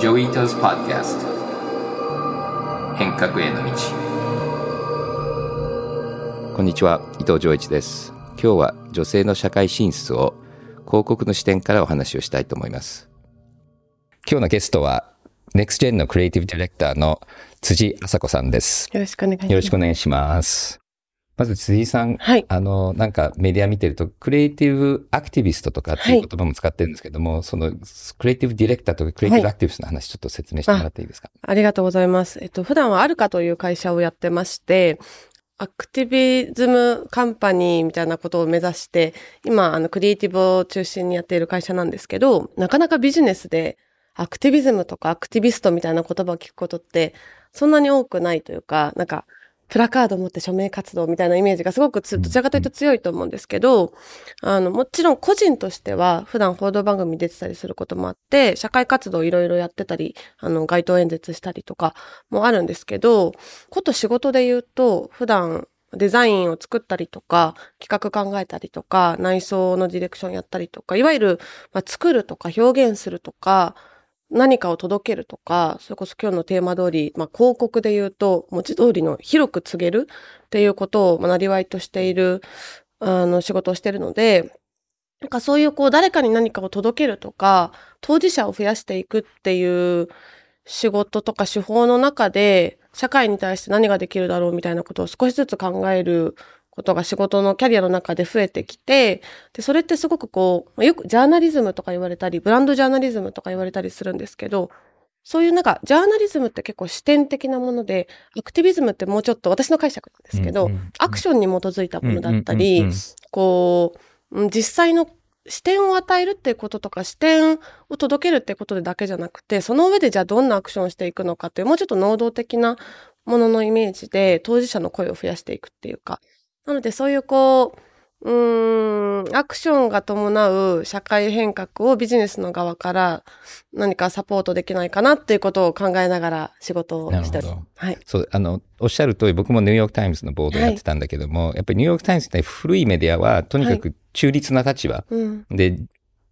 Joi Ito's Podcast 変革への道。こんにちは。伊藤穰一です。今日は女性の社会進出を広告の視点からお話をしたいと思います。今日のゲストは NextGen のクリエイティブディレクターの辻愛沙子さんです。よろしくお願いします。まず辻さん、はい、あの、なんかメディア見てると、 creative activist とかっていう言葉も使ってるんですけども、はい、その、クリエイティブディレクターとか creative activist の話、ちょっと説明してもらっていいですか、あ、ありがとうございます。えっと、普段はアルカという会社をやってまして、アクティビズムカンパニーみたいなことを目指して、今、あの、クリエイティブを中心にやっている会社なんですけど、なかなかビジネスで、アクティビズムとかアクティビストみたいな言葉を聞くことって、そんなに多くないというか、なんか、プラカード持って署名活動みたいなイメージがすごくどちらかというと強いと思うんですけど、あの、もちろん個人としては普段報道番組出てたりすることもあって、社会活動いろいろやってたり、あの、街頭演説したりとかもあるんですけど、こと仕事で言うと、普段デザインを作ったりとか、企画考えたりとか、内装のディレクションやったりとか、いわゆる、まあ、作るとか表現するとか、何かを届けるとか、それこそ今日のテーマ通り、まあ、広告で言うと、文字通りの広く告げるっていうことを、まあ、なりわいとしている、あの、仕事をしているので、なんかそういうこう、誰かに何かを届けるとか、当事者を増やしていくっていう仕事とか手法の中で、社会に対して何ができるだろうみたいなことを少しずつ考えることが仕事のキャリアの中で増えてきて、で、それってすごくこう、よくジャーナリズムとか言われたり、ブランドジャーナリズムとか言われたりするんですけど、そういうなんか、ジャーナリズムって結構視点的なもので、アクティビズムってもうちょっと私の解釈なんですけど、うんうん、アクションに基づいたものだったり、こう、実際の視点を与えるっていうこととか、視点を届けるってことでだけじゃなくて、その上でじゃあどんなアクションをしていくのかっていう、もうちょっと能動的なもののイメージで、当事者の声を増やしていくっていうか、なのでそういうこう、うん、アクションが伴う社会変革をビジネスの側から何かサポートできないかなっていうことを考えながら仕事をしてる。はい。そう、あの、おっしゃる通り僕もニューヨークタイムズのボードをやってたんだけども、はい、やっぱりニューヨークタイムズって古いメディアはとにかく中立な立場、はいうん、で、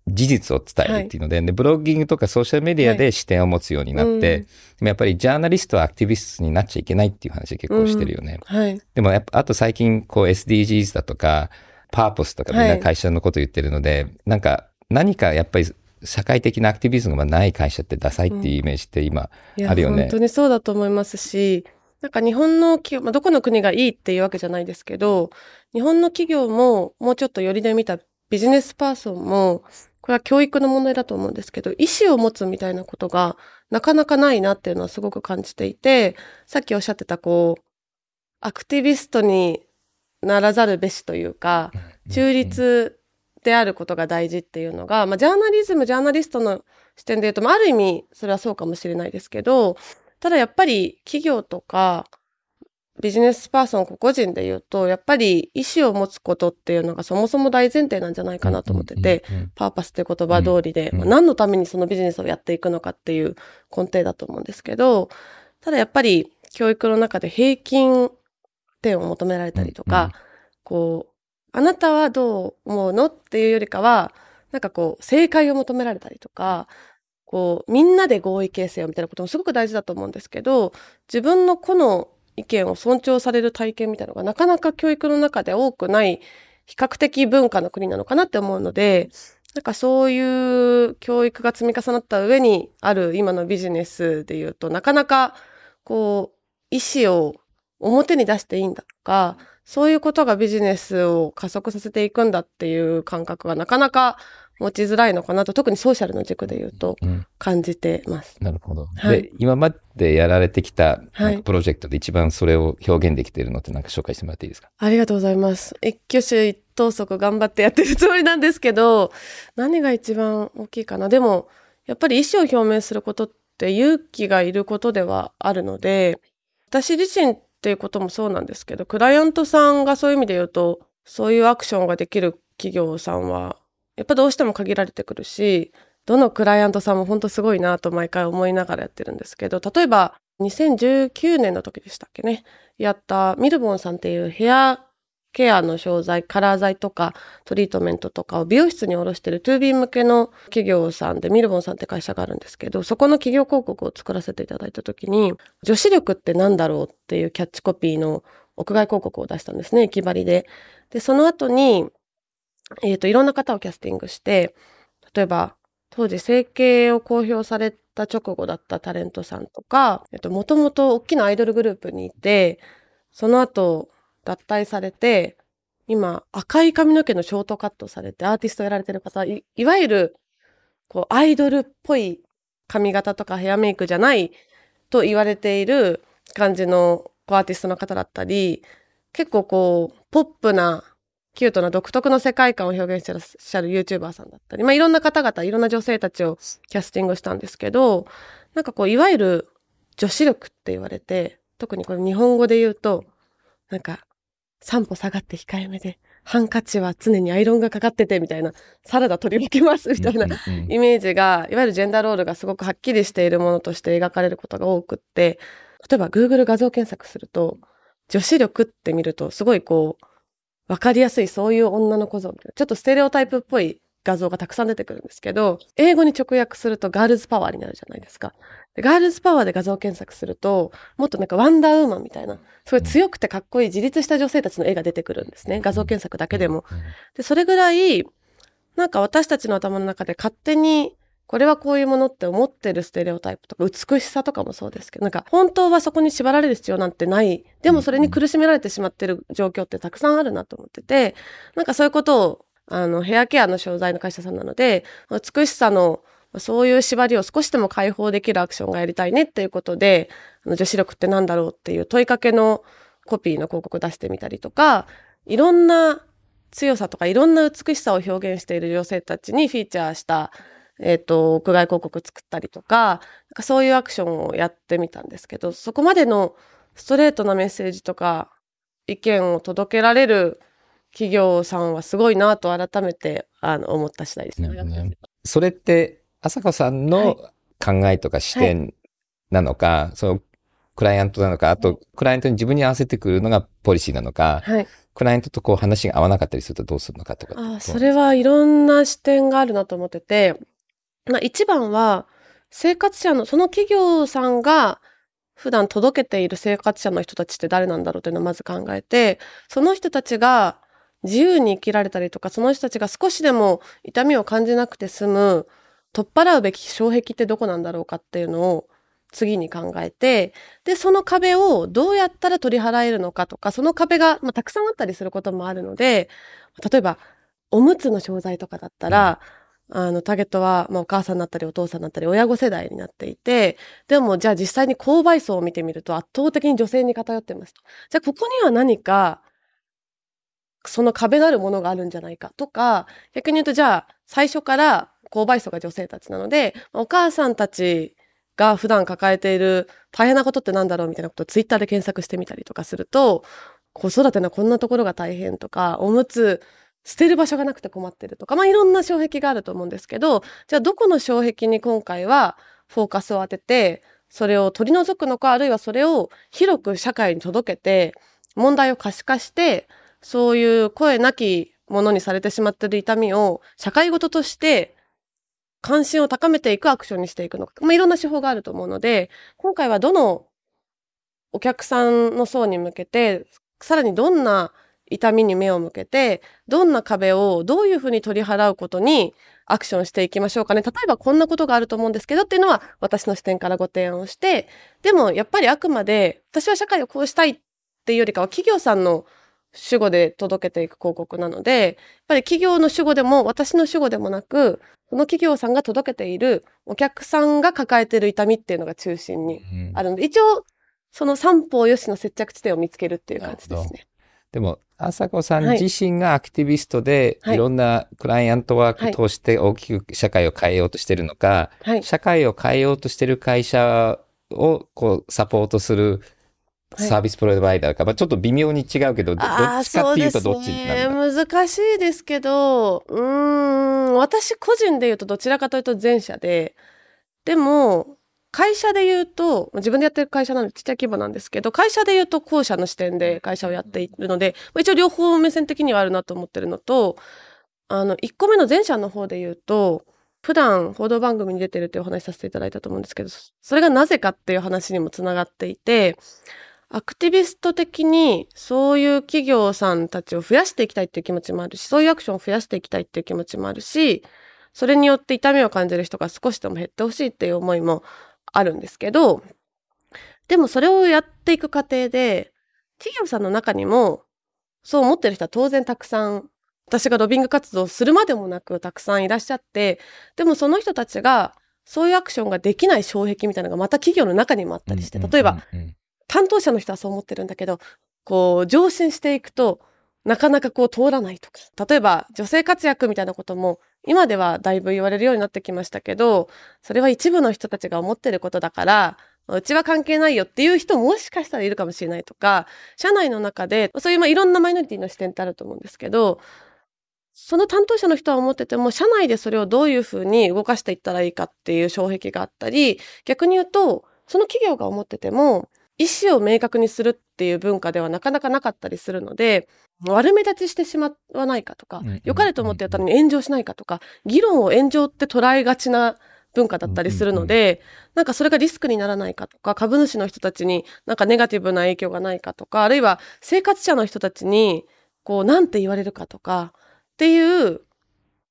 事実を伝えるっていうのではい、で、ブロギングとかソーシャルメディアで視点を持つようになって、はいうん、やっぱりジャーナリストはアクティビストになっちゃいけないっていう話結構してるよね。うん、はい、でもやっぱ、あと最近こう SDGs だとか、パーポスとかみんな会社のこと言ってるので、はい、なんか何かやっぱり社会的なアクティビズムがない会社ってダサいっていうイメージって今あるよね。うん、本当にそうだと思いますし、なんか日本の企業、まあ、どこの国がいいっていうわけじゃないですけど、日本の企業ももうちょっと寄りで見たビジネスパーソンもこれは教育の問題だと思うんですけど、意思を持つみたいなことがなかなかないなっていうのはすごく感じていて、さっきおっしゃってたこう、アクティビストにならざるべしというか、中立であることが大事っていうのが、まあ、ジャーナリズム、ジャーナリストの視点で言うと、まあ、ある意味、それはそうかもしれないですけど、ただやっぱり企業とか、ビジネスパーソン個々人で言うと、やっぱり意思を持つことっていうのがそもそも大前提なんじゃないかなと思ってて、パーパスって言葉通りで、まあ、何のためにそのビジネスをやっていくのかっていう根底だと思うんですけど、ただやっぱり教育の中で平均点を求められたりとか、こう、あなたはどう思うのっていうよりかは、なんかこう、正解を求められたりとか、こう、みんなで合意形成をみたいなこともすごく大事だと思うんですけど、自分の個の意見を尊重される体験みたいなのがなかなか教育の中で多くない比較的文化の国なのかなって思うので、なんかそういう教育が積み重なった上にある今のビジネスで言うと、なかなかこう、意思を表に出していいんだとか、そういうことがビジネスを加速させていくんだっていう感覚がなかなか持ちづらいのかなと、特にソーシャルの軸で言うと感じてます。うん、なるほど。はい、で、今までやられてきたプロジェクトで一番それを表現できているのってなんか紹介してもらっていいですか？ありがとうございます。一挙手一投足頑張ってやってるつもりなんですけど、何が一番大きいかな？でも、やっぱり意思を表明することって勇気がいることではあるので、私自身っていうこともそうなんですけど、クライアントさんがそういう意味で言うと、そういうアクションができる企業さんはやっぱどうしても限られてくるし、どのクライアントさんも本当すごいなと毎回思いながらやってるんですけど、例えば2019年の時でしたっけね、やったミルボンさんっていうヘアケアの商材、カラー剤とかトリートメントとかを美容室に卸してる 2B 向けの企業さんで、ミルボンさんって会社があるんですけど、そこの企業広告を作らせていただいた時に、女子力って何だろうっていうキャッチコピーの屋外広告を出したんですね、駅張りで。で、その後に、えっ、ー、と、いろんな方をキャスティングして、例えば、当時整形を公表された直後だったタレントさんとか、えっと、もともと大きなアイドルグループにいて、その後、脱退されて、今、赤い髪の毛のショートカットされてアーティストやられてる方、いいわゆる、こう、アイドルっぽい髪型とかヘアメイクじゃないと言われている感じのこうアーティストの方だったり、結構こう、ポップなキュートな独特の世界観を表現してらっしゃる YouTuber さんだったり、まあ、いろんな方々、いろんな女性たちをキャスティングしたんですけど、なんかこう、いわゆる女子力って言われて、特にこれ日本語で言うと、なんか、三歩下がって控えめで、ハンカチは常にアイロンがかかってて、みたいな、サラダ取り分けますみたいなイメージが、いわゆるジェンダーロールがすごくはっきりしているものとして描かれることが多くって、例えば Google 画像検索すると、女子力って見ると、すごいこう、わかりやすいそういう女の子像。ちょっとステレオタイプっぽい画像がたくさん出てくるんですけど、英語に直訳するとガールズパワーになるじゃないですか。ガールズパワーで画像検索すると、もっとなんかワンダーウーマンみたいな、すごい強くてかっこいい自立した女性たちの絵が出てくるんですね。画像検索だけでも。で、それぐらい、なんか私たちの頭の中で勝手にこれはこういうものって思ってるステレオタイプとか、美しさとかもそうですけど、なんか本当はそこに縛られる必要なんてない。でもそれに苦しめられてしまってる状況ってたくさんあるなと思ってて、なんかそういうことを、あの、ヘアケアの商材の会社さんなので、美しさのそういう縛りを少しでも解放できるアクションがやりたいねっていうことで、あの女子力って何だろうっていう問いかけのコピーの広告出してみたりとか、いろんな強さとかいろんな美しさを表現している女性たちにフィーチャーしたえっ、ー、と、屋外広告作ったりとか、なんかそういうアクションをやってみたんですけど、そこまでのストレートなメッセージとか意見を届けられる企業さんはすごいなと改めてあの思った次第です。ね。ねそれって、朝子さんの考えとか視点なのか、はい。はい、そのクライアントなのか、あと、クライアントに自分に合わせてくるのがポリシーなのか、はい、クライアントとこう話が合わなかったりするとどうするのかとか。あそれはいろんな視点があるなと思ってて、まあ、一番は、生活者の、その企業さんが普段届けている生活者の人たちって誰なんだろうっていうのをまず考えて、その人たちが自由に生きられたりとか、その人たちが少しでも痛みを感じなくて済む、取っ払うべき障壁ってどこなんだろうかっていうのを次に考えて、で、その壁をどうやったら取り払えるのかとか、その壁が、まあ、たくさんあったりすることもあるので、例えば、おむつの商材とかだったら、うん。あの、ターゲットは、まあ、お母さんだったりお父さんだったり親子世代になっていて、でも、じゃあ実際に購買層を見てみると圧倒的に女性に偏ってます。じゃあここには何か、その壁なるものがあるんじゃないかとか、逆に言うと、じゃあ、最初から購買層が女性たちなので、お母さんたちが普段抱えている大変なことってなんだろうみたいなことをツイッターで検索してみたりとかすると、子育てのこんなところが大変とか、おむつ捨てる場所がなくて困ってるとか、まあ、いろんな障壁があると思うんですけど、じゃあどこの障壁に今回はフォーカスを当てて、それを取り除くのか、あるいはそれを広く社会に届けて、問題を可視化して、そういう声なきものにされてしまっている痛みを社会ごととして関心を高めていくアクションにしていくのか。まあ、いろんな手法があると思うので、今回はどのお客さんの層に向けて、さらにどんな痛みに目を向けて、どんな壁をどういうふうに取り払うことにアクションしていきましょうかね。例えばこんなことがあると思うんですけどっていうのは私の視点からご提案をして、でもやっぱりあくまで私は社会をこうしたいっていうよりかは企業さんの主語で届けていく広告なので、やっぱり企業の主語でも私の主語でもなく、その企業さんが届けているお客さんが抱えている痛みっていうのが中心にあるので、うん、一応その三方よしの接着地点を見つけるっていう感じですね。でも、朝子さん自身がアクティビストで、い、ろんなクライアントワーク通して大きく社会を変えようとしてるのか、はい、社会を変えようとしてる会社をこうサポートするサービスプロバイダーか、まあ、ちょっと微妙に違うけど、どっちかっていうとどっちなんだ、ね、難しいですけど、うん、私個人で言うとどちらかというと前者で、でも、会社で言うと、自分でやってる会社なのでちっちゃい規模なんですけど、会社で言うと後者の視点で会社をやっているので、一応両方目線的にはあるなと思ってるのと、あの、1個目の前者の方で言うと、普段報道番組に出てるっていうお話させていただいたと思うんですけど、それがなぜかっていう話にもつながっていて、アクティビスト的にそういう企業さんたちを増やしていきたいっていう気持ちもあるし、そういうアクションを増やしていきたいっていう気持ちもあるし、それによって痛みを感じる人が少しでも減ってほしいっていう思いもあるんですけど、でもそれをやっていく過程で、企業さんの中にも、そう思ってる人は当然たくさん、私がロビング活動するまでもなくたくさんいらっしゃって、でもその人たちが、そういうアクションができない障壁みたいなのがまた企業の中にもあったりして、例えば、担当者の人はそう思ってるんだけど、こう、上進していくと、なかなかこう通らないとか。例えば、女性活躍みたいなことも、今ではだいぶ言われるようになってきましたけど、それは一部の人たちが思ってることだから、うちは関係ないよっていう人もしかしたらいるかもしれないとか、社内の中で、そういうまあいろんなマイノリティの視点ってあると思うんですけど、その担当者の人は思ってても、社内でそれをどういうふうに動かしていったらいいかっていう障壁があったり、逆に言うと、その企業が思ってても、意思を明確にするっていう文化ではなかなかなかったりするので、悪目立ちしてしまわないかとか、良かれと思ってやったのに炎上しないかとか、議論を炎上って捉えがちな文化だったりするので、なんかそれがリスクにならないかとか、株主の人たちになんかネガティブな影響がないかとか、あるいは生活者の人たちに、こう、なんて言われるかとか、っていう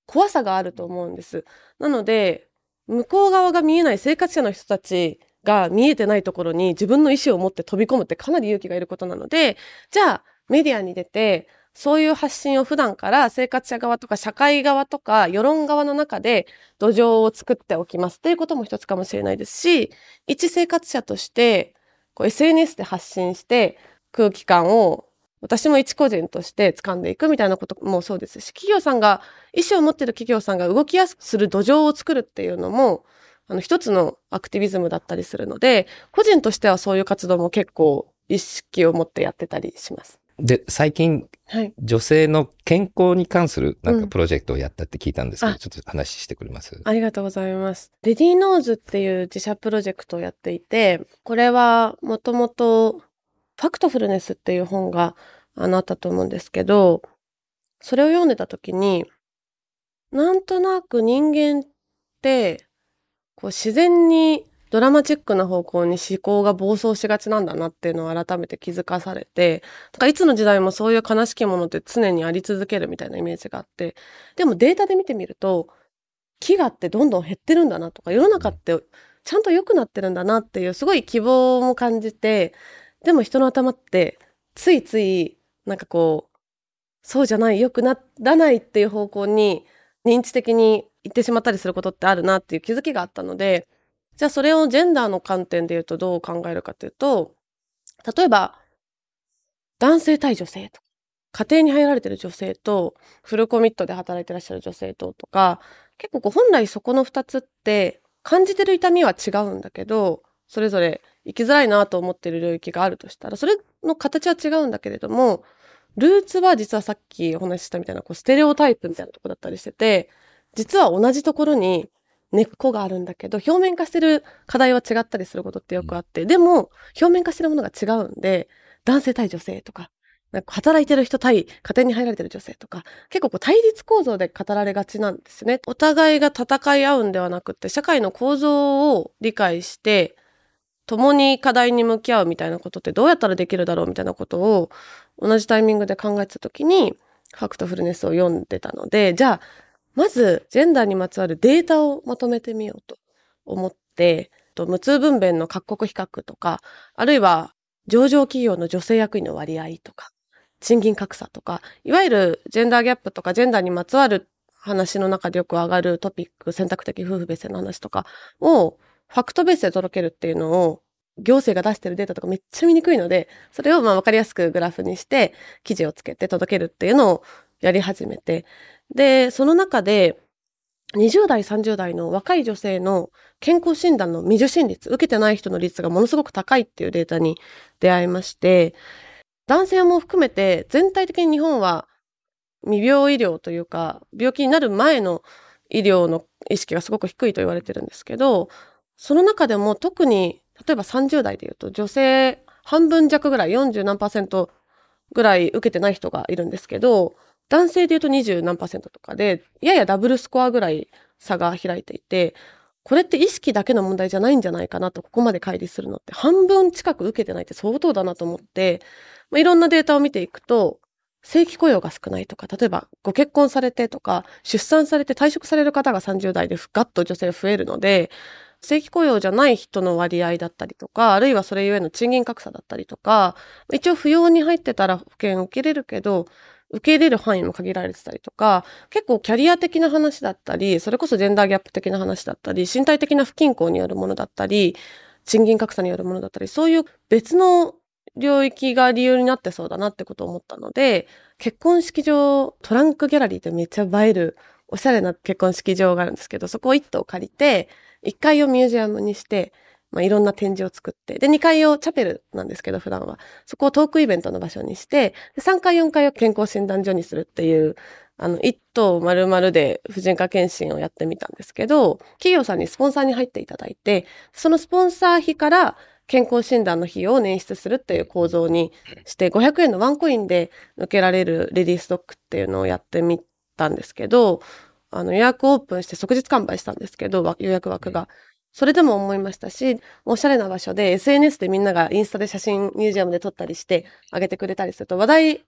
怖さがあると思うんです。なので、向こう側が見えない生活者の人たちが見えてないところに自分の意思を持って飛び込むってかなり勇気がいることなので、じゃあメディアに出て、そういう発信を普段から生活者側とか社会側とか世論側の中で土壌を作っておきます。っていうことも一つかもしれないですし、一生活者としてこう SNS で発信して空気感を私も一個人として掴んでいくみたいなこともそうですし、企業さんが、意思を持ってる企業さんが動きやすくする土壌を作るっていうのも、あの、一つのアクティビズムだったりするので、個人としてはそういう活動も結構意識を持ってやってたりします。で、最近、はい、女性の健康に関するなんかプロジェクトをやったって聞いたんですけど、うん、ちょっと話してくれます？ありがとうございます。レディーノーズっていう自社プロジェクトをやっていて、これはもともとファクトフルネスっていう本があなったと思うんですけど、それを読んでた時に、なんとなく人間って、こう自然にドラマチックな方向に思考が暴走しがちなんだなっていうのを改めて気づかされて、だかいつの時代もそういう悲しきものって常にあり続けるみたいなイメージがあって、でもデータで見てみると、飢餓ってどんどん減ってるんだなとか、世の中ってちゃんと良くなってるんだなっていうすごい希望も感じて、でも人の頭ってついついなんかこう、そうじゃない、良くならないっていう方向に認知的にってしまったりすることってあるなっていう気づきがあったので、じゃあそれをジェンダーの観点で言うとどう考えるかというと、例えば、男性対女性と、家庭に入られてる女性と、フルコミットで働いてらっしゃる女性ととか、結構こう本来そこの二つって感じてる痛みは違うんだけど、それぞれ生きづらいなと思ってる領域があるとしたら、それの形は違うんだけれども、ルーツは実はさっきお話ししたみたいな、こう、ステレオタイプみたいなとこだったりしてて、実は同じところに根っこがあるんだけど、表面化してる課題は違ったりすることってよくあって、でも、表面化してるものが違うんで、男性対女性とか、なんか働いてる人対家庭に入られてる女性とか、結構こう対立構造で語られがちなんですね。お互いが戦い合うんではなくて、社会の構造を理解して、共に課題に向き合うみたいなことってどうやったらできるだろうみたいなことを同じタイミングで考えてた時にファクトフルネスを読んでたので、じゃあ、まずジェンダーにまつわるデータをまとめてみようと思って、無痛分娩の各国比較とか、あるいは上場企業の女性役員の割合とか、賃金格差とか、いわゆるジェンダーギャップとかジェンダーにまつわる話の中でよく上がるトピック、選択的夫婦別姓の話とかをファクトベースで届けるっていうのを、行政が出してるデータとかめっちゃ見にくいので、それをまあわかりやすくグラフにして、記事をつけて届けるっていうのをやり始めて、で、その中で、20代、30代の若い女性の健康診断の未受診率、受けてない人の率がものすごく高いっていうデータに出会いまして、男性も含めて全体的に日本は未病医療というか、病気になる前の医療の意識がすごく低いと言われてるんですけど、その中でも特に、例えば30代で言うと女性半分弱ぐらい、40何パーセントぐらい受けてない人がいるんですけど、男性で言うと20何パーセントとかで、ややダブルスコアぐらい差が開いていて、これって意識だけの問題じゃないんじゃないかなと、ここまで乖離するのって、半分近く受けてないって相当だなと思って、まあ、いろんなデータを見ていくと、正規雇用が少ないとか、例えばご結婚されてとか、出産されて退職される方が30代でガッと女性増えるので、正規雇用じゃない人の割合だったりとか、あるいはそれゆえの賃金格差だったりとか、一応扶養に入ってたら保険受けれるけど、受け入れる範囲も限られてたりとか、結構キャリア的な話だったり、それこそジェンダーギャップ的な話だったり、身体的な不均衡によるものだったり、賃金格差によるものだったり、そういう別の領域が理由になってそうだなってことを思ったので、結婚式場、トランクギャラリーってめっちゃ映える、おしゃれな結婚式場があるんですけど、そこを一棟借りて、1階をミュージアムにして、まあ、いろんな展示を作って、で、2階をチャペルなんですけど、普段は。そこをトークイベントの場所にして、3階、4階を健康診断所にするっていう、あの、一棟丸々で婦人科検診をやってみたんですけど、企業さんにスポンサーに入っていただいて、そのスポンサー費から健康診断の費用を捻出するっていう構造にして、500円のワンコインで受けられるレディースドックっていうのをやってみたんですけど、あの予約オープンして即日完売したんですけど、予約枠が。それでも思いましたし、おしゃれな場所で SNS でみんながインスタで写真ミュージアムで撮ったりしてあげてくれたりすると話題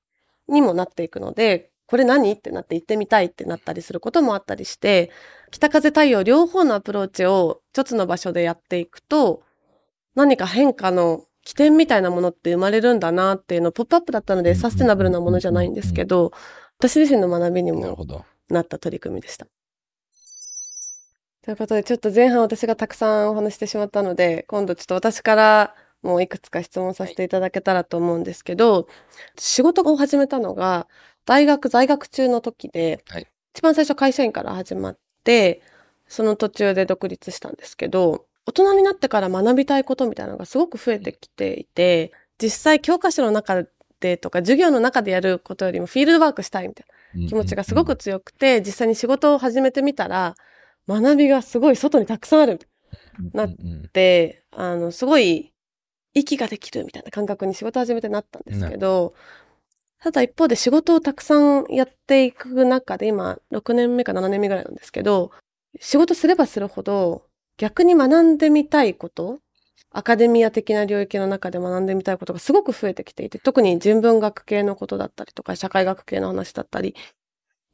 にもなっていくので、これ何ってなって行ってみたいってなったりすることもあったりして、北風太陽両方のアプローチを一つの場所でやっていくと、何か変化の起点みたいなものって生まれるんだなっていうの、ポップアップだったのでサステナブルなものじゃないんですけど、私自身の学びにもなった取り組みでした。ということで、ちょっと前半私がたくさんお話してしまったので、今度ちょっと私からもういくつか質問させていただけたらと思うんですけど、仕事を始めたのが、大学在学中の時で、はい、一番最初会社員から始まって、その途中で独立したんですけど、大人になってから学びたいことみたいなのがすごく増えてきていて、実際教科書の中でとか授業の中でやることよりもフィールドワークしたいみたいな。気持ちがすごく強くて、実際に仕事を始めてみたら、学びがすごい外にたくさんある、なって、あの、すごい、息ができるみたいな感覚に仕事始めてなったんですけど、ただ一方で仕事をたくさんやっていく中で、今、6年目か7年目ぐらいなんですけど、仕事すればするほど、逆に学んでみたいことアカデミア的な領域の中で学んでみたいことがすごく増えてきていて、特に人文学系のことだったりとか、社会学系の話だったり、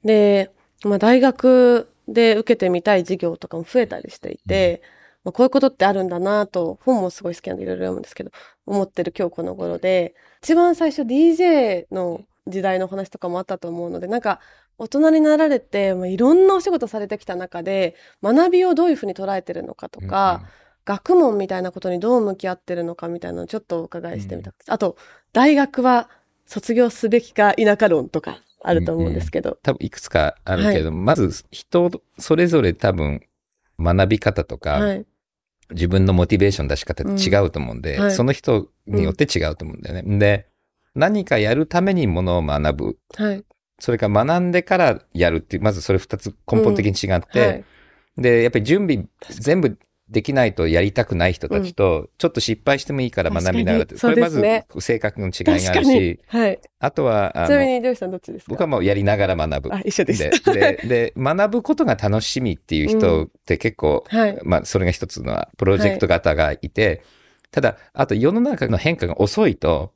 で、まあ大学で受けてみたい授業とかも増えたりしていて、まあ、こういうことってあるんだなと、本もすごい好きなんでいろいろ読むんですけど、思ってる今日この頃で、一番最初 DJ の時代の話とかもあったと思うので、なんか大人になられて、まあ、いろんなお仕事されてきた中で、学びをどういうふうに捉えてるのかとか、うん学問みたいなことにどう向き合ってるのかみたいなのをちょっとお伺いしてみたくて、うん、あと、大学は卒業すべきか否か論とかあると思うんですけど。うん多分いくつかあるけど、はい、まず人それぞれ多分学び方とか、はい、自分のモチベーション出し方って違うと思うんで、うん。はい、その人によって違うと思うんだよね。で、何かやるためにものを学ぶ。はい、それから学んでからやるっていう、まずそれ二つ根本的に違って、で、やっぱり準備全部できないとやりたくない人たちと、ちょっと失敗してもいいから学びながら、これまず性格の違いがあるし、はい、あとは、ちなみに、りょうさんどっちですか？僕はもうやりながら学ぶ。あ、一緒です。で、で、で学ぶことが楽しみっていう人って結構、うんはい、まあ、それが一つのプロジェクト型がいて、はい、ただ、あと世の中の変化が遅いと、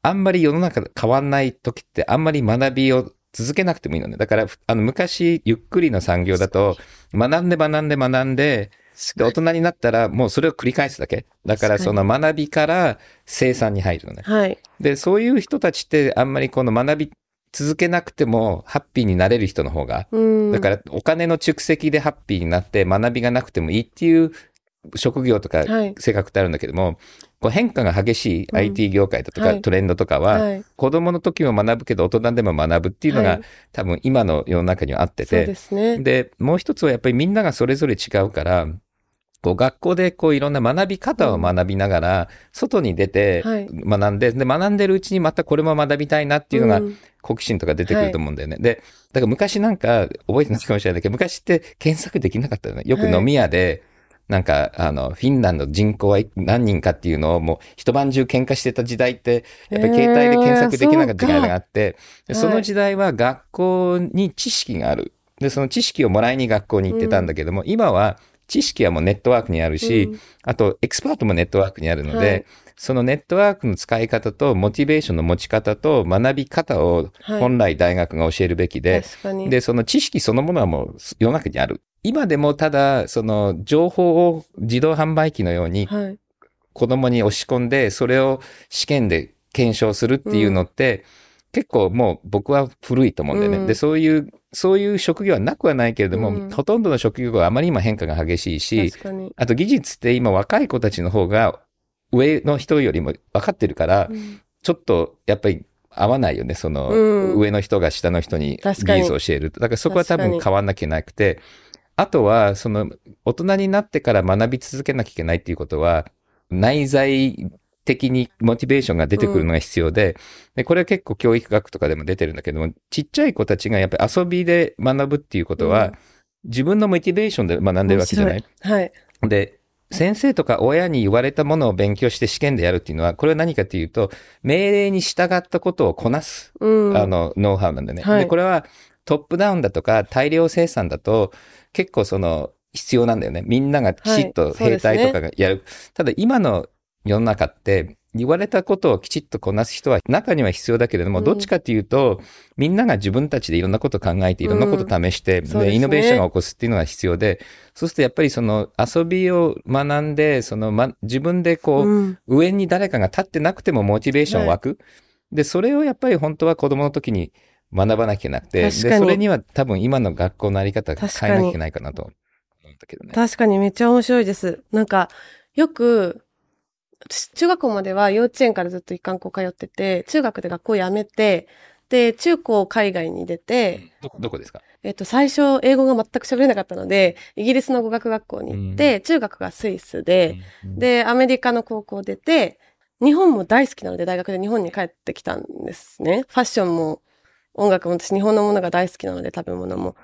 あんまり世の中変わんない時ってあんまり学びを続けなくてもいいのね。だから、あの、昔、ゆっくりの産業だと、学んで学んで学んで、で、大人になったらもうそれを繰り返すだけ。だからその学びから生産に入るのね。はい。で、そういう人たちってあんまりこの学び続けなくてもハッピーになれる人の方が、だからお金の蓄積でハッピーになって学びがなくてもいいっていう職業とか性格ってあるんだけども、はい、こう変化が激しい IT 業界だとかトレンドとかは、はい、子供の時も学ぶけど大人でも学ぶっていうのが、はい、多分今の世の中にはあってて、で、ね、もう一つはやっぱりみんながそれぞれ違うから、こう学校でこういろんな学び方を学びながら、外に出て学んで、で、学んでるうちにまたこれも学びたいなっていうのが、好奇心とか出てくると思うんだよね。で、だから昔なんか覚えてないかもしれないけど、昔って検索できなかったよね。よく飲み屋で、なんか、あの、フィンランド人口は何人かっていうのをもう一晩中喧嘩してた時代って、やっぱり携帯で検索できなかった時代があって、えー、そその時代は学校に知識がある。で、その知識をもらいに学校に行ってたんだけども、うん、今は知識はもうネットワークにあるし、うん、あとエクスパートもネットワークにあるので、はい、そのネットワークの使い方とモチベーションの持ち方と学び方を本来大学が教えるべきで、はい、で、その知識そのものはもう世の中にある。今でもただ、その情報を自動販売機のように、子供に押し込んで、それを試験で検証するっていうのって、うん、結構もう僕は古いと思うんだよね。うん、で、そういう、そういう職業はなくはないけれども、うん、ほとんどの職業はあまり今変化が激しいし、あと技術って今若い子たちの方が上の人よりも分かってるから、ちょっとやっぱり合わないよね。その、上の人が下の人に技術を教える。だからそこは多分変わんなきゃなくて、あとは、その、大人になってから学び続けなきゃいけないっていうことは、内在的にモチベーションが出てくるのが必要で、うん、で、これは結構教育学とかでも出てるんだけども、ちっちゃい子たちがやっぱり遊びで学ぶっていうことは、うん、自分のモチベーションで学んでるわけじゃない？はい。で、先生とか親に言われたものを勉強して試験でやるっていうのは、これは何かっていうと、命令に従ったことをこなす、うん、あの、ノウハウなんだよね。はい、で、これはトップダウンだとか大量生産だと、結構その、必要なんだよね。みんながきちっと兵隊とかがやる。はいね、ただ今の世の中って、言われたことをきちっとこなす人は中には必要だけれども、うん、どっちかっていうと、みんなが自分たちでいろんなこと考えて、いろんなこと試して、うんで、イノベーションを起こすっていうのが必要で、そうするとやっぱりその遊びを学んで、そのま、自分でこう、うん、上に誰かが立ってなくてもモチベーション湧く。はい、で、それをやっぱり本当は子供の時に学ばなきゃなくて、で、それには多分今の学校のあり方変えなきゃいけないかなと思ったけどね。確かにめっちゃ面白いです。なんか、よく、中学校までは幼稚園からずっと一貫校通ってて、中学で学校辞めて、で、中高海外に出て、どこ、どこですか？えっと、最初、英語が全く喋れなかったので、イギリスの語学学校に行って、うん、中学がスイスで、うん、で、アメリカの高校出て、日本も大好きなので、大学で日本に帰ってきたんですね。ファッションも音楽も私日本のものが大好きなので食べ物も。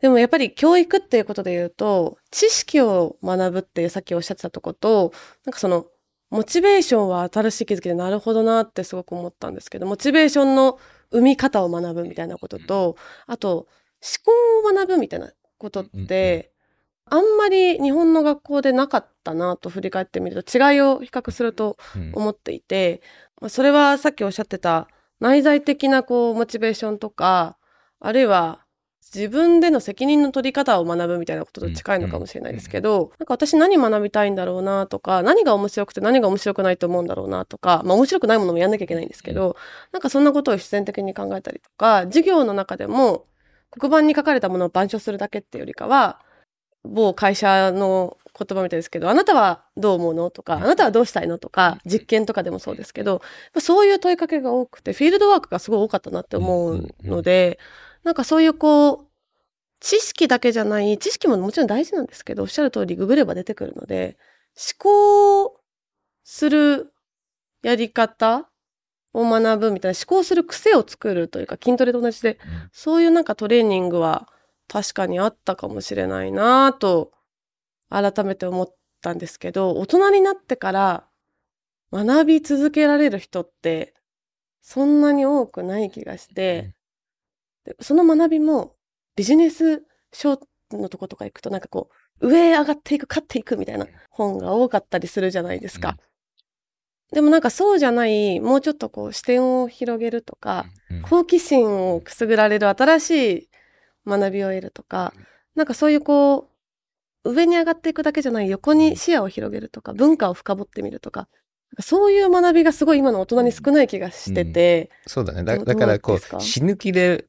でもやっぱり教育っていうことで言うと、知識を学ぶっていうさっきおっしゃってたとこと、なんかその、モチベーションは新しい気づきでなるほどなってすごく思ったんですけど、モチベーションの生み方を学ぶみたいなことと、あと、思考を学ぶみたいなことって、あんまり日本の学校でなかったなと振り返ってみると違いを比較すると思っていて、それはさっきおっしゃってた内在的なこう、モチベーションとか、あるいは自分での責任の取り方を学ぶみたいなことと近いのかもしれないですけど、なんか私何学びたいんだろうなとか、何が面白くて何が面白くないと思うんだろうなとか、まあ面白くないものもやんなきゃいけないんですけど、なんかそんなことを必然的に考えたりとか、授業の中でも黒板に書かれたものを板書するだけっていうよりかは、某会社の言葉みたいですけど、あなたはどう思うのとか、あなたはどうしたいのとか、実験とかでもそうですけど、そういう問いかけが多くて、フィールドワークがすごい多かったなって思うので、なんかそういうこう、知識だけじゃない、知識ももちろん大事なんですけど、おっしゃる通りググれば出てくるので、思考するやり方を学ぶみたいな、思考する癖を作るというか、筋トレと同じで、そういうなんかトレーニングは確かにあったかもしれないなと改めて思ったんですけど、大人になってから学び続けられる人ってそんなに多くない気がして、その学びもビジネス書のとことか行くとなんかこう、上へ上がっていく、勝っていくみたいな本が多かったりするじゃないですか。でもなんかそうじゃない、もうちょっとこう視点を広げるとか、好奇心をくすぐられる新しい学びを得るとか、なんかそういうこう、上に上がっていくだけじゃない横に視野を広げるとか、文化を深掘ってみるとか、そういう学びがすごい今の大人に少ない気がしてて。うん、そうだね。だだからこう、死ぬ気で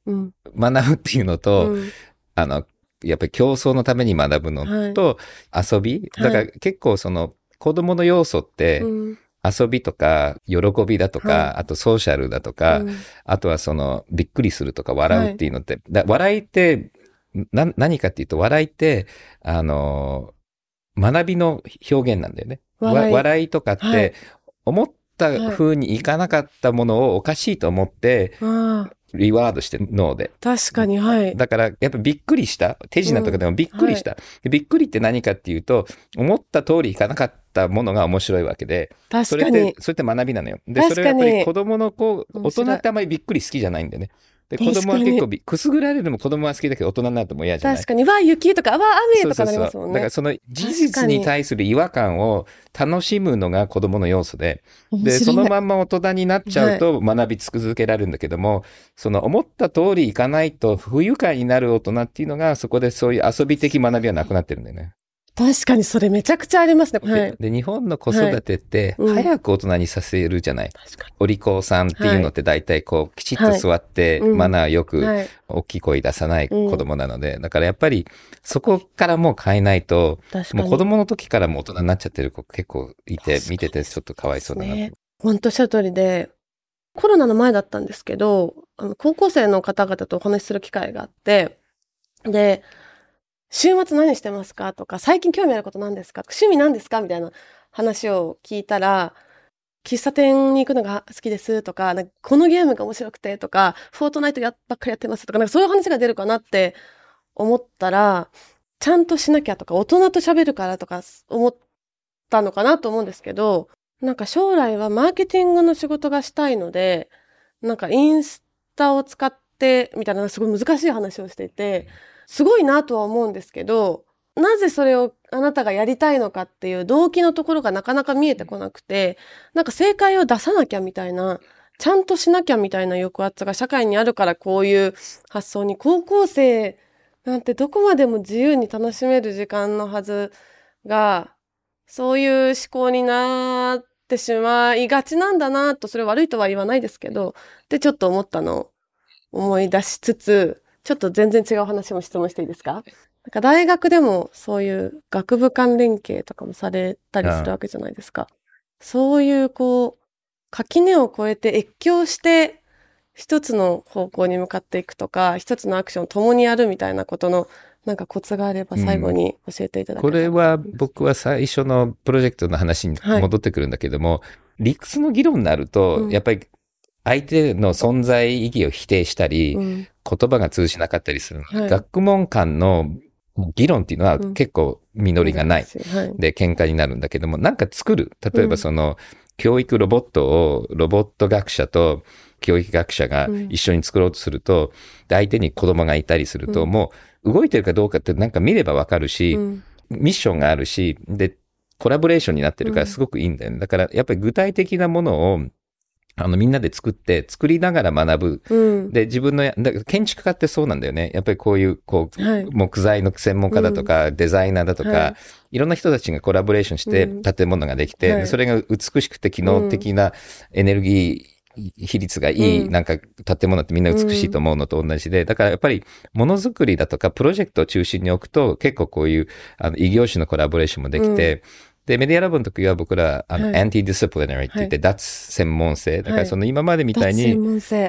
学ぶっていうのと、うん、あの、やっぱり競争のために学ぶのと、遊び、だから結構その子供の要素って、遊びとか、喜びだとか、はい、あとソーシャルだとか、うん、あとはその、びっくりするとか笑うっていうのって、はい、笑いってな、何かっていうと、笑いって、あの、学びの表現なんだよね。笑い笑いとかって、思った風にいかなかったものをおかしいと思って、リワードして脳で。確かに、はい。だから、やっぱびっくりした。手品とかでもびっくりした、うんはい、びっくりって何かっていうと、思った通りいかなかったものが面白いわけで。それって、それって学びなのよ。で、それはやっぱり子供の子、大人ってあまりびっくり好きじゃないんだよね。で、子供は結構び、くすぐられるのも子供は好きだけど大人になるとも嫌じゃない。確かに、わあ、雪とか、わあ、雨とかなりますもんね。だからその事実に対する違和感を楽しむのが子供の要素で、で、そのまんま大人になっちゃうと学び続けられるんだけども、はい、その思った通りいかないと不愉快になる大人っていうのが、そこでそういう遊び的学びはなくなってるんだよね。確かにそれめちゃくちゃありますね。はい、で日本の子育てって早く大人にさせるじゃない。はい、お利口さんっていうのって大体こうきちっと座ってマナーよく大きい声出さない子供なので、だからやっぱりそこからもう変えないと、もう子供の時からも大人になっちゃってる子結構いて、見ててちょっとかわいそうだなね。本当おっしゃる通りで、コロナの前だったんですけど、あの高校生の方々とお話しする機会があって、で、週末何してますか？とか、最近興味あること何ですか？趣味何ですか？みたいな話を聞いたら、喫茶店に行くのが好きですとか、かこのゲームが面白くてとか、フォートナイトやばっかりやってますとか、なんかそういう話が出るかなって思ったら、ちゃんとしなきゃとか、大人と喋るからとか思ったのかなと思うんですけど、なんか将来はマーケティングの仕事がしたいので、なんかインスタを使ってみたいなすごい難しい話をしていて、すごいなとは思うんですけど、なぜそれをあなたがやりたいのかっていう動機のところがなかなか見えてこなくて、なんか正解を出さなきゃみたいな、ちゃんとしなきゃみたいな抑圧が社会にあるからこういう発想に高校生なんてどこまでも自由に楽しめる時間のはずが、そういう思考になってしまいがちなんだなと、それ悪いとは言わないですけど、でちょっと思ったのを思い出しつつ、ちょっと全然違う話も質問していいですか？なんか大学でもそういう学部間連携とかもされたりするわけじゃないですか。そういうこう、垣根を越えて越境して一つの方向に向かっていくとか、一つのアクションを共にやるみたいなことのなんかコツがあれば最後に教えていただけ、うん、これは僕は最初のプロジェクトの話に戻ってくるんだけども、はい、理屈の議論になると、やっぱり相手の存在意義を否定したり、うん、言葉が通じなかったりする、はい、学問間の議論っていうのは結構実りがない。うんはい、で、喧嘩になるんだけども、なんか作る。例えばその、教育ロボットをロボット学者と教育学者が一緒に作ろうとすると、で相手に子供がいたりすると、もう動いてるかどうかってなんか見ればわかるし、ミッションがあるし、で、コラボレーションになってるからすごくいいんだよね。だからやっぱり具体的なものをあの、みんなで作って、作りながら学ぶ。うん、で、自分の建築家ってそうなんだよね。やっぱりこういう、こう、はい、木材の専門家だとか、うん、デザイナーだとか、はい、いろんな人たちがコラボレーションして建物ができて、うん、それが美しくて機能的なエネルギー、比率がいい、なんか建物ってみんな美しいと思うのと同じで、だからやっぱりものづくりだとかプロジェクトを中心に置くと結構こういうあの異業種のコラボレーションもできて、で、メディアラボの時は僕ら、あの、はい、 antidisciplinary って言って、脱専門性。だからその今までみたいに、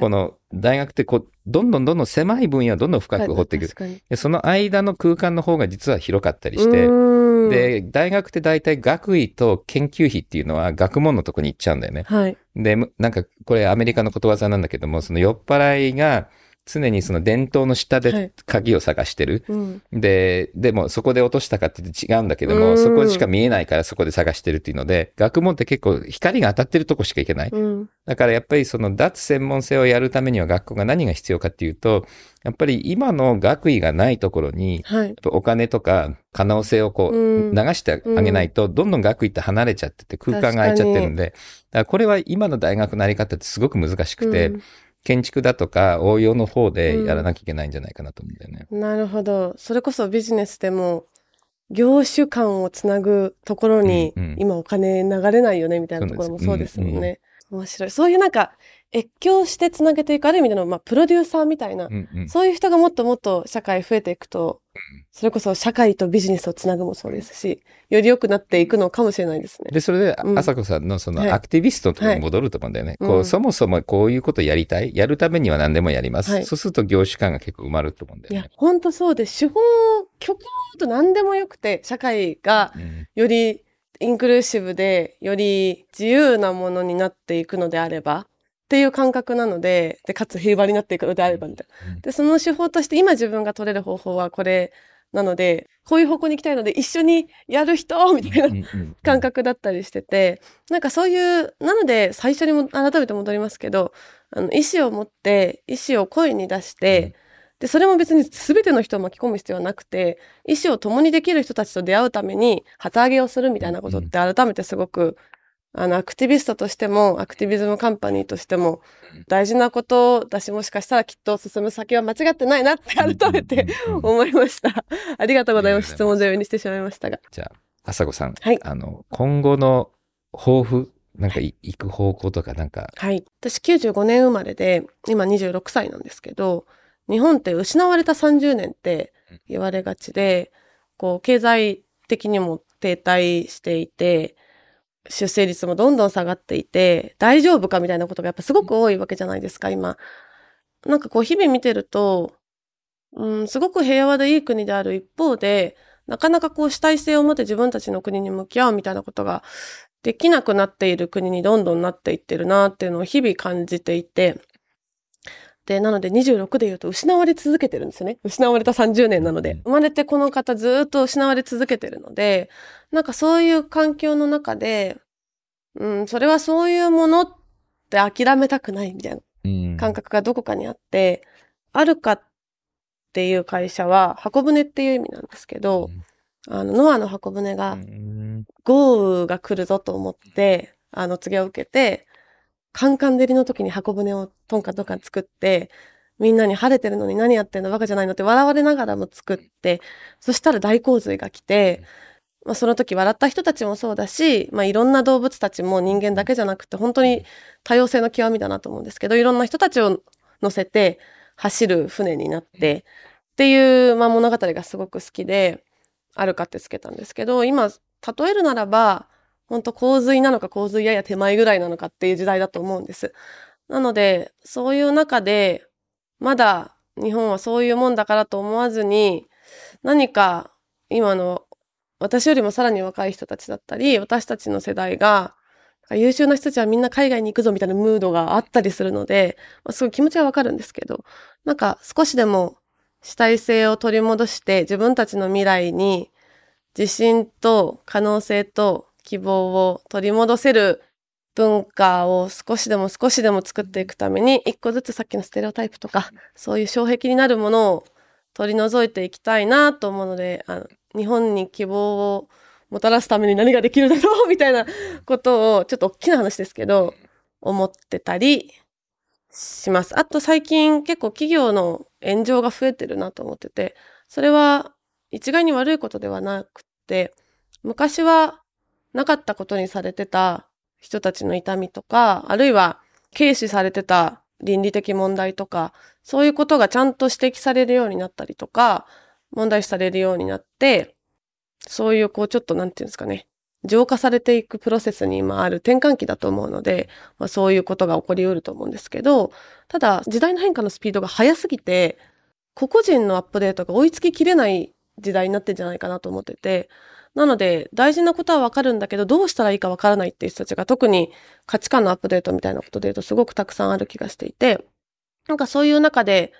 この大学ってこう、どんどんどんどん狭い分野をどんどん深く掘っていく。でその間の空間の方が実は広かったりして、で、大学って大体学位と研究費っていうのは学問のとこに行っちゃうんだよね。はい、で、なんかこれアメリカのことわざなんだけども、その酔っ払いが、常にその伝統の下で鍵を探してる。はいうん、で、でもそこで落としたかって違うんだけども、そこしか見えないからそこで探してるっていうので、学問って結構光が当たってるとこしか行けない。うん、だからやっぱりその脱専門性をやるためには学校が何が必要かっていうと、やっぱり今の学位がないところに、お金とか可能性をこう流してあげないと、どんどん学位って離れちゃってて空間が空いちゃってるんで、だからこれは今の大学のあり方ってすごく難しくて、うん建築だとか応用の方でやらなきゃいけないんじゃないかなと思うんだよね。うん、なるほど。それこそビジネスでも、業種間をつなぐところに、今お金流れないよねみたいなところもそうですもんね。面白い。そういうなんか、越境してつなげていく、ある意味での、まあ、プロデューサーみたいな、うんうん、そういう人がもっともっと社会増えていくと、それこそ社会とビジネスをつなぐもそうですし、より良くなっていくのかもしれないですね。で、それで、あさこさんのそのアクティビストとに戻ると思うんだよね。はい、こう、そもそもこういうことやりたい？やるためには何でもやります。はい、そうすると業種感が結構埋まると思うんだよね。いや、本当そうです。手法、極と何でもよくて、社会がよりインクルーシブで、より自由なものになっていくのであれば、っていう感覚なので、で、かつ平和になっていくのであればみたいな。で、その手法として今自分が取れる方法はこれなので、こういう方向に行きたいので一緒にやる人みたいな感覚だったりしてて、なんかそういう、なので最初にも改めて戻りますけど、あの、意思を持って、意思を声に出して、で、それも別に全ての人を巻き込む必要はなくて、意思を共にできる人たちと出会うために旗揚げをするみたいなことって改めてすごくあの、アクティビストとしても、アクティビズムカンパニーとしても、大事なことだし、もしかしたらきっと進む先は間違ってないなって改めて思いました。ありがとうございます。質問上にしてしまいましたが。じゃあ、朝子さん。はい。あの、今後の抱負、なんか行く方向とかなんか。はい。私95年生まれで、今26歳なんですけど、日本って失われた30年って言われがちで、こう、経済的にも停滞していて、出生率もどんどん下がっていて、大丈夫かみたいなことがやっぱすごく多いわけじゃないですか、今。なんかこう日々見てると、うん、すごく平和でいい国である一方で、なかなかこう主体性を持って自分たちの国に向き合うみたいなことができなくなっている国にどんどんなっていってるなっていうのを日々感じていて、なので26で言うと失われ続けてるんですよね。失われた30年なので。生まれてこの方ずっと失われ続けてるので、なんかそういう環境の中で、うん、それはそういうものって諦めたくないみたいな感覚がどこかにあって、あるかっていう会社は箱舟っていう意味なんですけど、あの、ノアの箱舟が豪雨が来るぞと思って、あの、告げを受けて、カンカン照りの時に箱舟をトンカトンカ作って、みんなに晴れてるのに何やってんのバカじゃないのって笑われながらも作って、そしたら大洪水が来て、まあその時笑った人たちもそうだし、まあいろんな動物たちも人間だけじゃなくて本当に多様性の極みだなと思うんですけど、いろんな人たちを乗せて走る船になって、っていう、まあ物語がすごく好きで、あるかってつけたんですけど、今、例えるならば、本当洪水なのか洪水やや手前ぐらいなのかっていう時代だと思うんです。なので、そういう中で、まだ日本はそういうもんだからと思わずに、何か今の私よりもさらに若い人たちだったり、私たちの世代が、優秀な人たちはみんな海外に行くぞみたいなムードがあったりするので、まあ、すごい気持ちはわかるんですけど、なんか少しでも主体性を取り戻して自分たちの未来に自信と可能性と希望を取り戻せる文化を少しでも少しでも作っていくために、一個ずつさっきのステレオタイプとか、そういう障壁になるものを取り除いていきたいなと思うので、あの日本に希望をもたらすために何ができるだろうみたいなことを、ちょっと大きな話ですけど、思ってたりします。あと最近結構企業の炎上が増えてるなと思ってて、それは一概に悪いことではなくて、昔はなかったことにされてた人たちの痛みとか、あるいは軽視されてた倫理的問題とか、そういうことがちゃんと指摘されるようになったりとか、問題視されるようになって、そういうこうちょっとなんていうんですかね、浄化されていくプロセスに今ある転換期だと思うので、まあ、そういうことが起こりうると思うんですけど、ただ時代の変化のスピードが速すぎて、個々人のアップデートが追いつききれない時代になってんじゃないかなと思ってて、なので、大事なことはわかるんだけど、どうしたらいいかわからないっていう人たちが特に価値観のアップデートみたいなことで言うとすごくたくさんある気がしていて、なんかそういう中で、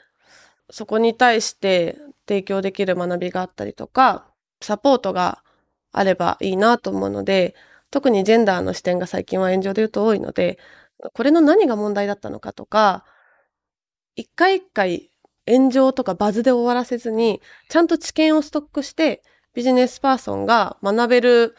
そこに対して提供できる学びがあったりとか、サポートがあればいいなと思うので、特にジェンダーの視点が最近は炎上で言うと多いので、これの何が問題だったのかとか、一回一回炎上とかバズで終わらせずに、ちゃんと知見をストックして、ビジネスパーソンが学べる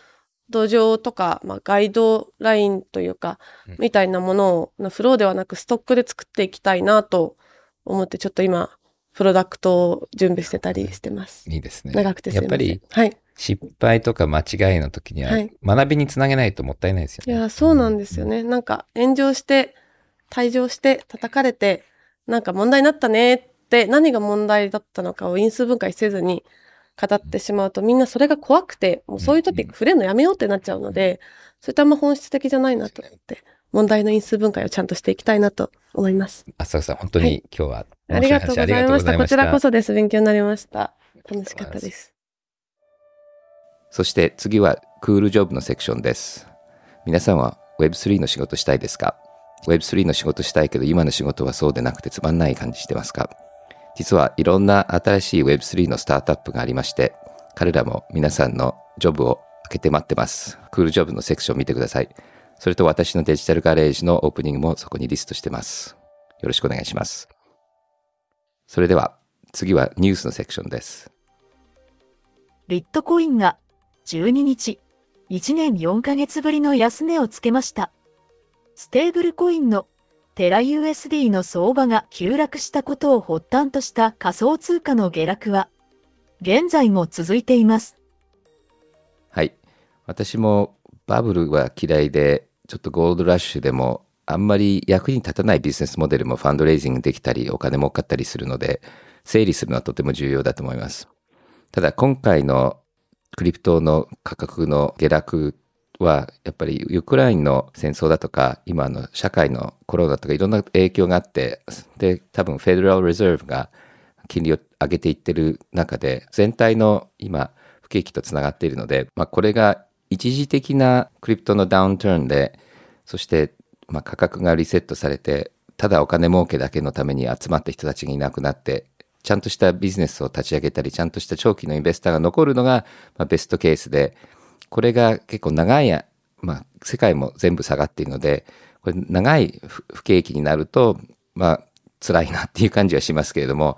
土壌とか、まあ、ガイドラインというか、みたいなものを、フローではなくストックで作っていきたいなと思って、ちょっと今、プロダクトを準備してたりしてます。いいですね。長くてすみません。やっぱり、はい。失敗とか間違いの時には、学びにつなげないともったいないですよね。いや、そうなんですよね。うん、なんか、炎上して、退場して、叩かれて、なんか問題になったねって、何が問題だったのかを因数分解せずに、語ってしまうとみんなそれが怖くて、もうそういうトピック触れるのやめようってなっちゃうので、それってあんま本質的じゃないなと思って、問題の因数分解をちゃんとしていきたいなと思います。浅草さん、本当に今日は、ありがとうございました。こちらこそです。勉強になりました。楽しかったです。そして次はクールジョブのセクションです。皆さんは Web3 の仕事したいですか？Web3 の仕事したいけど今の仕事はそうでなくてつまんない感じしてますか？実はいろんな新しい Web3 のスタートアップがありまして、彼らも皆さんのジョブを開けて待ってます。クールジョブのセクションを見てください。それと私のデジタルガレージのオープニングもそこにリストしてます。よろしくお願いします。それでは次はニュースのセクションです。ビットコインが12日、1年4ヶ月ぶりの安値をつけました。ステーブルコインのテラ USD の相場が急落したことを発端とした仮想通貨の下落は、現在も続いています。はい。私もバブルは嫌いで、ちょっとゴールドラッシュでもあんまり役に立たないビジネスモデルもファンドレイジングできたり、お金儲かったりするので、整理するのはとても重要だと思います。ただ今回のクリプトの価格の下落は、やっぱりウクライナの戦争だとか、今の社会のコロナとかいろんな影響があって、で、多分フェデラル・レザーブが金利を上げていってる中で、全体の今、不景気とつながっているので、まあ、これが一時的なクリプトのダウンターンで、そして、まあ、価格がリセットされて、ただお金儲けだけのために集まった人たちがいなくなって、ちゃんとしたビジネスを立ち上げたり、ちゃんとした長期のインベスターが残るのが、まあ、ベストケースで、これが結構長い、まあ、世界も全部下がっているので、これ長い不景気になると、まあ、辛いなっていう感じはしますけれども、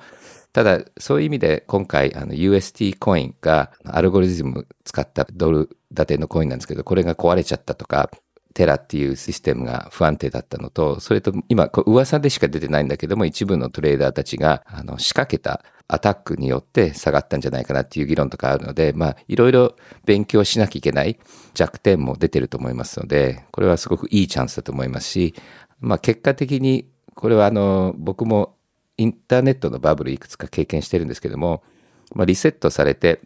ただ、そういう意味で今回、あの UST コインがアルゴリズム使ったドル建てのコインなんですけど、これが壊れちゃったとか、テラっていうシステムが不安定だったのと、それと今、噂でしか出てないんだけども、一部のトレーダーたちがあの仕掛けたアタックによって下がったんじゃないかなっていう議論とかあるので、まあ、いろいろ勉強しなきゃいけない弱点も出てると思いますので、これはすごくいいチャンスだと思いますし、まあ、結果的に、これはあの、僕もインターネットのバブルいくつか経験してるんですけども、まあ、リセットされて、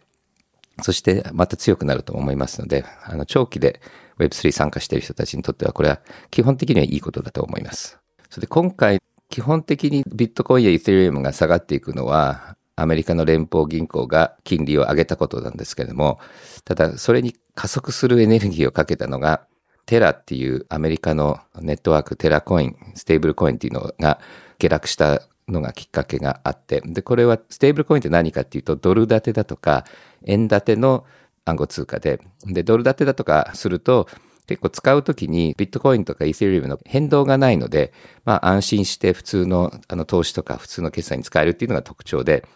そしてまた強くなると思いますので、あの、長期で Web3 参加している人たちにとっては、これは基本的にはいいことだと思います。それで今回、基本的にビットコインやイーセリアムが下がっていくのは、アメリカの連邦銀行が金利を上げたことなんですけれども、ただそれに加速するエネルギーをかけたのが、テラっていうアメリカのネットワーク、テラコイン、ステーブルコインっていうのが下落したのがきっかけがあって、で、これはステーブルコインって何かっていうと、ドル建てだとか、円建ての暗号通貨で、で、ドル建てだとかすると、結構使うときにビットコインとかイーセリウムの変動がないので、まあ安心して普通のあの投資とか普通の決済に使えるっていうのが特徴で、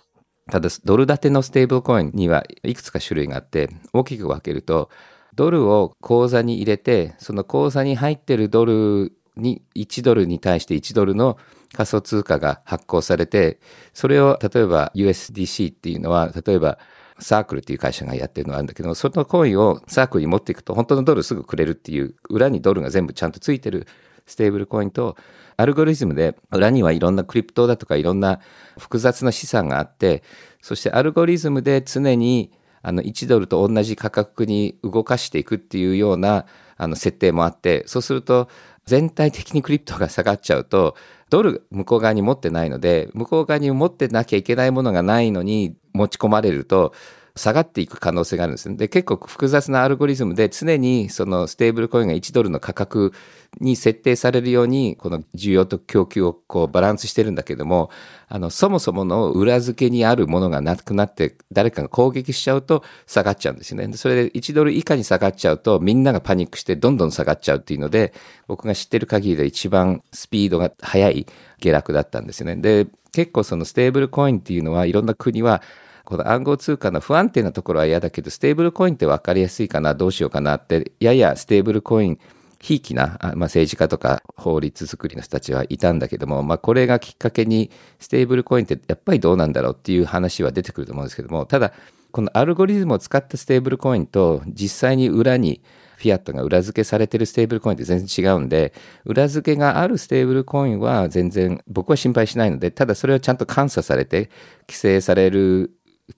ただドル建てのステーブルコインにはいくつか種類があって、大きく分けると、ドルを口座に入れて、その口座に入ってるドルに、1ドルに対して1ドルの仮想通貨が発行されて、それを例えば USDC っていうのは、例えばサークルっていう会社がやってるのがあるんだけど、そのコインをサークルに持っていくと本当のドルすぐくれるっていう、裏にドルが全部ちゃんとついてるステーブルコインと、アルゴリズムで裏にはいろんなクリプトだとかいろんな複雑な資産があって、そしてアルゴリズムで常にあの1ドルと同じ価格に動かしていくっていうようなあの設定もあって、そうすると全体的にクリプトが下がっちゃうと、ドル向こう側に持ってないので、向こう側に持ってなきゃいけないものがないのに持ち込まれると、下がっていく可能性があるんですね。で、結構複雑なアルゴリズムで常にそのステーブルコインが1ドルの価格に設定されるように、この需要と供給をこうバランスしてるんだけども、あの、そもそもの裏付けにあるものがなくなって、誰かが攻撃しちゃうと下がっちゃうんですよね。それで1ドル以下に下がっちゃうと、みんながパニックしてどんどん下がっちゃうっていうので、僕が知ってる限りで一番スピードが速い下落だったんですよね。で、結構そのステーブルコインっていうのはいろんな国はこの暗号通貨の不安定なところは嫌だけど、ステーブルコインって分かりやすいかな、どうしようかなって、ややステーブルコイン、ひいきな、まあ、政治家とか法律作りの人たちはいたんだけども、まあ、これがきっかけに、ステーブルコインってやっぱりどうなんだろうっていう話は出てくると思うんですけども、ただ、このアルゴリズムを使ったステーブルコインと、実際に裏にフィアットが裏付けされてるステーブルコインって全然違うんで、裏付けがあるステーブルコインは全然僕は心配しないので、ただそれはちゃんと監査されて、規制される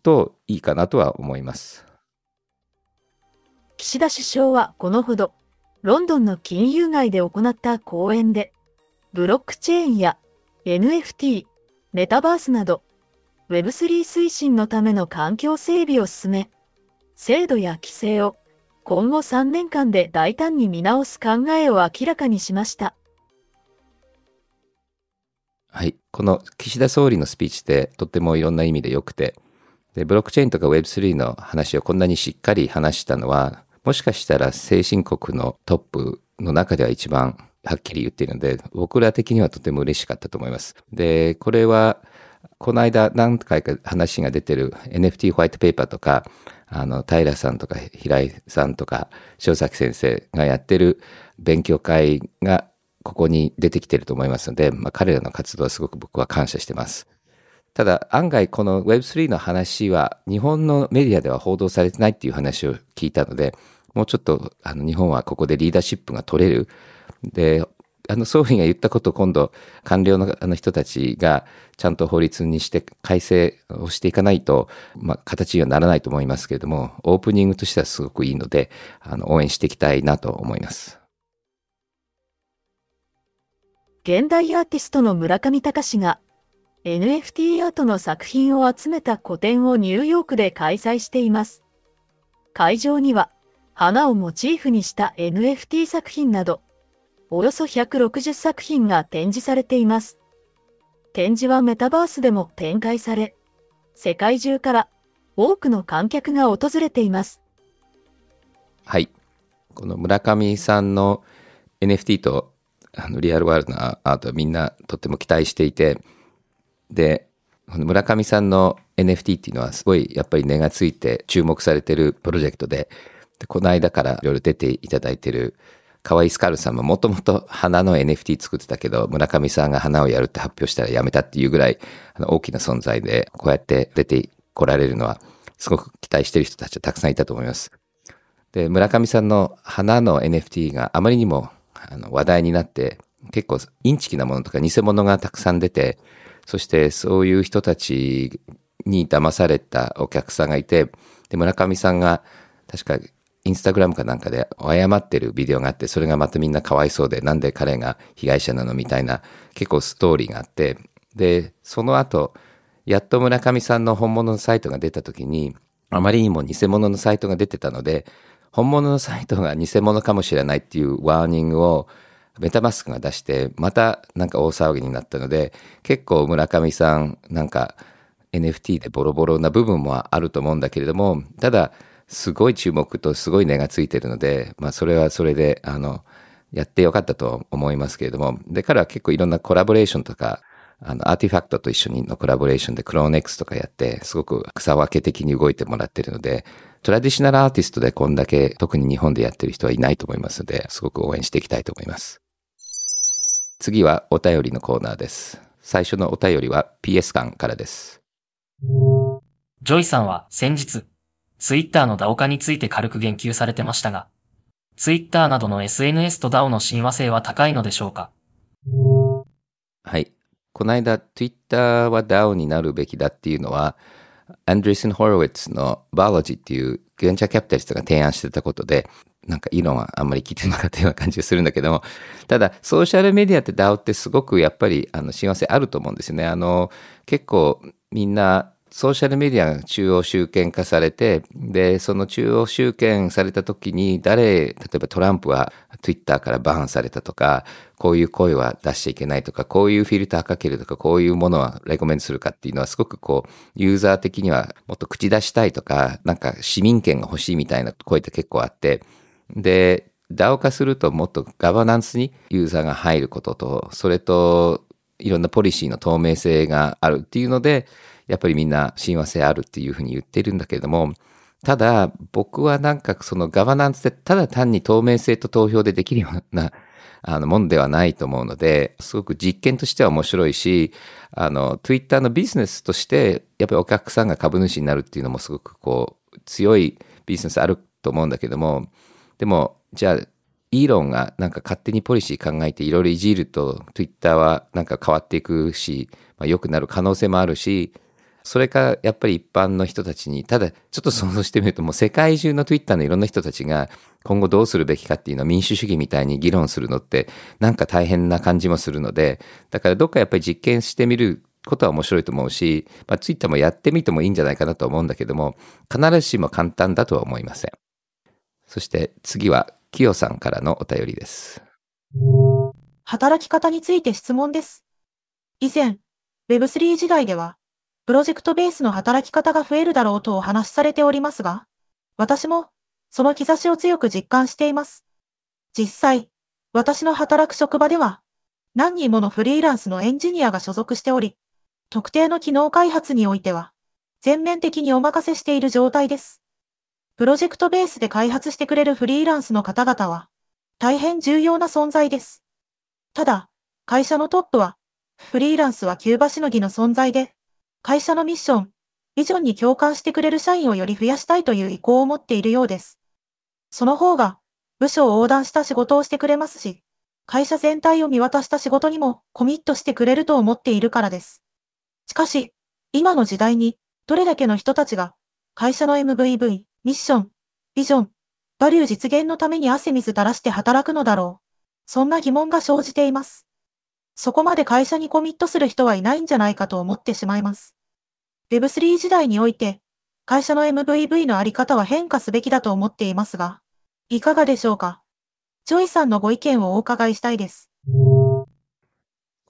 といいかなとは思います。岸田首相はこのほど、ロンドンの金融街で行った講演で、ブロックチェーンや NFT、メタバースなど、Web3 推進のための環境整備を進め、制度や規制を今後3年間で大胆に見直す考えを明らかにしました。はい。この岸田総理のスピーチってとってもいろんな意味で良くて、で、ブロックチェーンとか Web3 の話をこんなにしっかり話したのは、もしかしたら先進国のトップの中では一番はっきり言っているので、僕ら的にはとても嬉しかったと思います。で、これは、この間何回か話が出てる NFT ホワイトペーパーとか、あの、平さんとか平井さんとか、塩崎先生がやってる勉強会がここに出てきてると思いますので、まあ、彼らの活動はすごく僕は感謝してます。ただ案外この Web3 の話は日本のメディアでは報道されてないっていう話を聞いたので、もうちょっとあの日本はここでリーダーシップが取れる。で、あの総理が言ったことを今度官僚のあの人たちがちゃんと法律にして改正をしていかないと、まあ、形にはならないと思いますけれども、オープニングとしてはすごくいいので、あの応援していきたいなと思います。現代アーティストの村上隆が NFT アートの作品を集めた個展をニューヨークで開催しています。会場には花をモチーフにした NFT 作品など、およそ160作品が展示されています。展示はメタバースでも展開され、世界中から多くの観客が訪れています。はい。この村上さんの NFT とあのリアルワールドのアートはみんなとっても期待していて、で、この村上さんの NFT っていうのはすごいやっぱり値がついて注目されてるプロジェクトで、でこの間からいろいろ出ていただいてる河合スカルさんももともと花の NFT 作ってたけど、村上さんが花をやるって発表したらやめたっていうぐらいあの大きな存在で、こうやって出てこられるのはすごく期待してる人たちはたくさんいたと思います。で、村上さんの花の NFT があまりにもあの話題になって、結構インチキなものとか偽物がたくさん出て、そしてそういう人たちに騙されたお客さんがいて、で、村上さんが確かインスタグラムかなんかで謝ってるビデオがあって、それがまたみんなかわいそうで、なんで彼が被害者なのみたいな結構ストーリーがあって、で、その後、やっと村上さんの本物のサイトが出た時に、あまりにも偽物のサイトが出てたので、本物のサイトが偽物かもしれないっていうワーニングをメタマスクが出して、またなんか大騒ぎになったので、結構村上さんなんか NFT でボロボロな部分もあると思うんだけれども、ただ、すごい注目とすごい値がついてるので、まあそれはそれで、あの、やってよかったと思いますけれども、で、彼は結構いろんなコラボレーションとか、あの、アーティファクトと一緒にのコラボレーションでクローネックスとかやって、すごく草分け的に動いてもらってるので、トラディショナルアーティストでこんだけ特に日本でやってる人はいないと思いますので、すごく応援していきたいと思います。次はお便りのコーナーです。最初のお便りは PS 館からです。ジョイさんは先日、ツイッターの DAO 化について軽く言及されてましたが、ツイッターなどの SNS と DAO の親和性は高いのでしょうか？はい。この間、ツイッターは DAO になるべきだっていうのは、アンドリスン・ホロウィッツのバーロジーっていうベンチャーキャピタリストが提案してたことで、なんか議論はあんまり聞いてなかったような感じがするんだけども、ただ、ソーシャルメディアって DAO ってすごくやっぱり、あの、幸せあると思うんですよね。あの、結構みんな、ソーシャルメディアが中央集権化されて、で、その中央集権された時に、誰、例えばトランプは Twitter からバーンされたとか、こういう声は出しちゃいけないとか、こういうフィルターかけるとか、こういうものはレコメントするかっていうのはすごくこう、ユーザー的にはもっと口出したいとか、なんか市民権が欲しいみたいな声って結構あって、で、DAO 化するともっとガバナンスにユーザーが入ることと、それといろんなポリシーの透明性があるっていうので、やっぱりみんな親和性あるっていうふうに言ってるんだけれども、ただ僕はなんかそのガバナンスでただ単に透明性と投票でできるような あのもんではないと思うので、すごく実験としては面白いし、あの、Twitter のビジネスとして、やっぱりお客さんが株主になるっていうのもすごくこう、強いビジネスあると思うんだけども、でも、じゃあ、イーロンがなんか勝手にポリシー考えていろいろいじると Twitter はなんか変わっていくし、まあ、良くなる可能性もあるし、それかやっぱり一般の人たちに、ただちょっと想像してみるともう世界中の Twitter のいろんな人たちが今後どうするべきかっていうのを民主主義みたいに議論するのってなんか大変な感じもするので、だからどっかやっぱり実験してみることは面白いと思うし、まあ、ツイッターもやってみてもいいんじゃないかなと思うんだけども、必ずしも簡単だとは思いません。そして次は、キヨさんからのお便りです。働き方について質問です。以前、Web3 時代では、プロジェクトベースの働き方が増えるだろうとお話しされておりますが、私もその兆しを強く実感しています。実際、私の働く職場では、何人ものフリーランスのエンジニアが所属しており、特定の機能開発においては、全面的にお任せしている状態です。プロジェクトベースで開発してくれるフリーランスの方々は、大変重要な存在です。ただ、会社のトップは、フリーランスは急場しのぎの存在で、会社のミッション、ビジョンに共感してくれる社員をより増やしたいという意向を持っているようです。その方が、部署を横断した仕事をしてくれますし、会社全体を見渡した仕事にもコミットしてくれると思っているからです。しかし、今の時代に、どれだけの人たちが、会社の MVV、ミッション、ビジョン、バリュー実現のために汗水垂らして働くのだろう。そんな疑問が生じています。そこまで会社にコミットする人はいないんじゃないかと思ってしまいます。Web3 時代において、会社の MVV のあり方は変化すべきだと思っていますが、いかがでしょうか？ジョイさんのご意見をお伺いしたいです。こ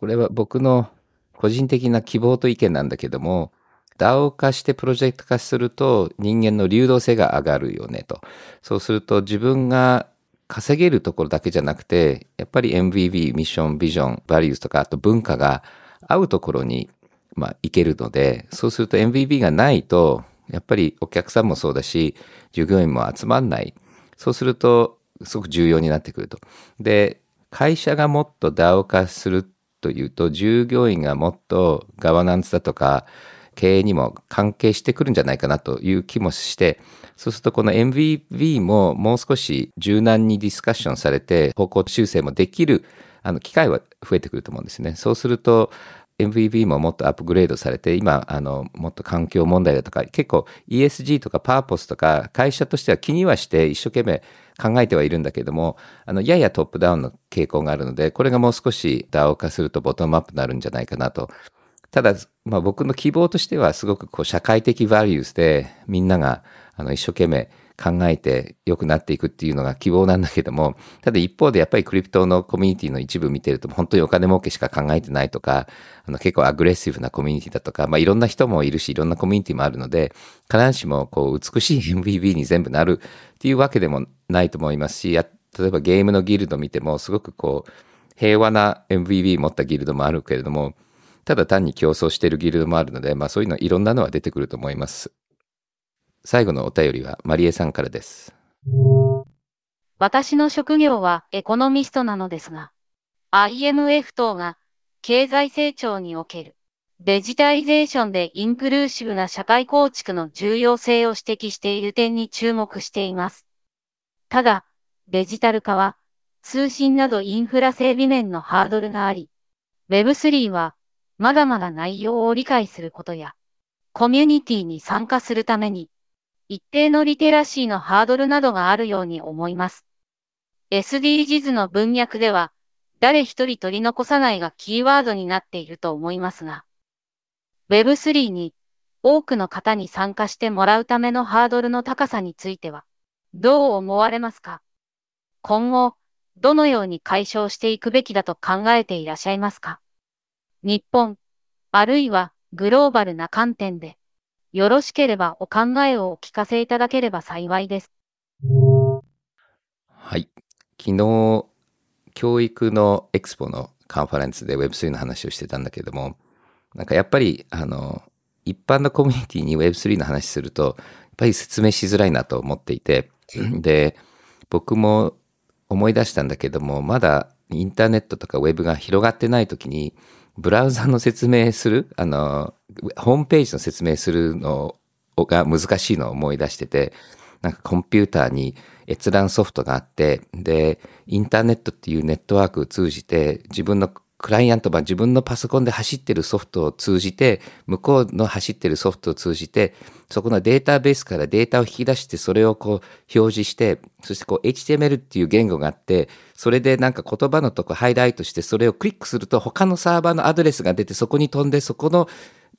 れは僕の個人的な希望と意見なんだけども、DAO 化してプロジェクト化すると人間の流動性が上がるよねと。そうすると自分が稼げるところだけじゃなくて、やっぱり MVV、 mission、vision、values とか、あと文化が合うところに、まあ、いけるので、そうすると MVV がないと、やっぱりお客さんもそうだし、従業員も集まんない。そうすると、すごく重要になってくると。で、会社がもっと DAO 化するというと、従業員がもっとガバナンスだとか、経営にも関係してくるんじゃないかなという気もして、そうするとこの MVV ももう少し柔軟にディスカッションされて方向修正もできるあの機会は増えてくると思うんですね。そうすると MVV ももっとアップグレードされて、今、あの、もっと環境問題だとか、結構 ESG とかパーポスとか、会社としては気にはして一生懸命考えてはいるんだけども、あの、ややトップダウンの傾向があるので、これがもう少し DAO 化するとボトムアップになるんじゃないかなと。ただ、まあ僕の希望としてはすごくこう社会的バリュースでみんながあの一生懸命考えて良くなっていくっていうのが希望なんだけども、ただ一方でやっぱりクリプトのコミュニティの一部見てると本当にお金儲けしか考えてないとか、あの結構アグレッシブなコミュニティだとか、まあいろんな人もいるし、いろんなコミュニティもあるので、必ずしもこう美しい MVB に全部なるっていうわけでもないと思いますし、例えばゲームのギルド見てもすごくこう平和な MVB 持ったギルドもあるけれども、ただ単に競争しているギルドもあるので、まあそういうのいろんなのは出てくると思います。最後のお便りはマリエさんからです。私の職業はエコノミストなのですが、IMF 等が経済成長におけるデジタイゼーションでインクルーシブな社会構築の重要性を指摘している点に注目しています。ただ、デジタル化は通信などインフラ整備面のハードルがあり、Web3 はまだまだ内容を理解することや、コミュニティに参加するために一定のリテラシーのハードルなどがあるように思います。SDGs の文脈では、誰一人取り残さないがキーワードになっていると思いますが、Web3 に多くの方に参加してもらうためのハードルの高さについては、どう思われますか？今後、どのように解消していくべきだと考えていらっしゃいますか？日本、あるいはグローバルな観点で、よろしければお考えをお聞かせいただければ幸いです。はい。昨日、教育のエクスポのカンファレンスで Web3 の話をしてたんだけども、なんかやっぱり、あの、一般のコミュニティに Web3 の話すると、やっぱり説明しづらいなと思っていて、で、僕も思い出したんだけども、まだインターネットとか Web が広がってない時に、ブラウザの説明する、あの、ホームページの説明するのが難しいのを思い出してて、なんかコンピューターに閲覧ソフトがあって、で、インターネットっていうネットワークを通じて自分のクライアントは自分のパソコンで走ってるソフトを通じて、向こうの走ってるソフトを通じて、そこのデータベースからデータを引き出して、それをこう表示して、そしてこう HTML っていう言語があって、それでなんか言葉のとこハイライトして、それをクリックすると他のサーバーのアドレスが出て、そこに飛んで、そこの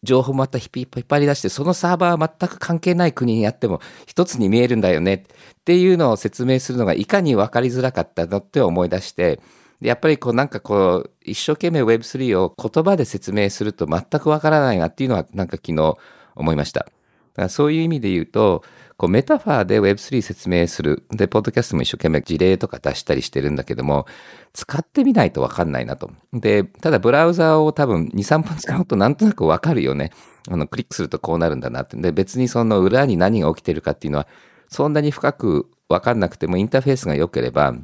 情報また引っ張り出して、そのサーバーは全く関係ない国にやっても一つに見えるんだよねっていうのを説明するのがいかに分かりづらかったのって思い出して、でやっぱりこうなんかこう、一生懸命 Web3 を言葉で説明すると全くわからないなっていうのはなんか昨日思いました。だからそういう意味で言うと、こうメタファーで Web3 説明する。で、ポッドキャストも一生懸命事例とか出したりしてるんだけども、使ってみないとわかんないなと。で、ただブラウザーを多分2、3分使うとなんとなくわかるよね。あの、クリックするとこうなるんだなって。で、別にその裏に何が起きてるかっていうのは、そんなに深くわかんなくてもインターフェースが良ければ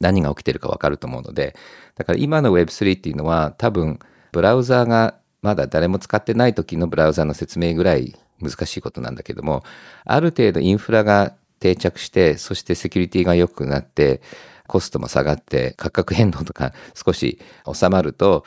何が起きてるかわかると思うので、だから今の Web3 っていうのは多分ブラウザーがまだ誰も使ってない時のブラウザーの説明ぐらい難しいことなんだけども、ある程度インフラが定着して、そしてセキュリティが良くなって、コストも下がって、価格変動とか 少し収まると、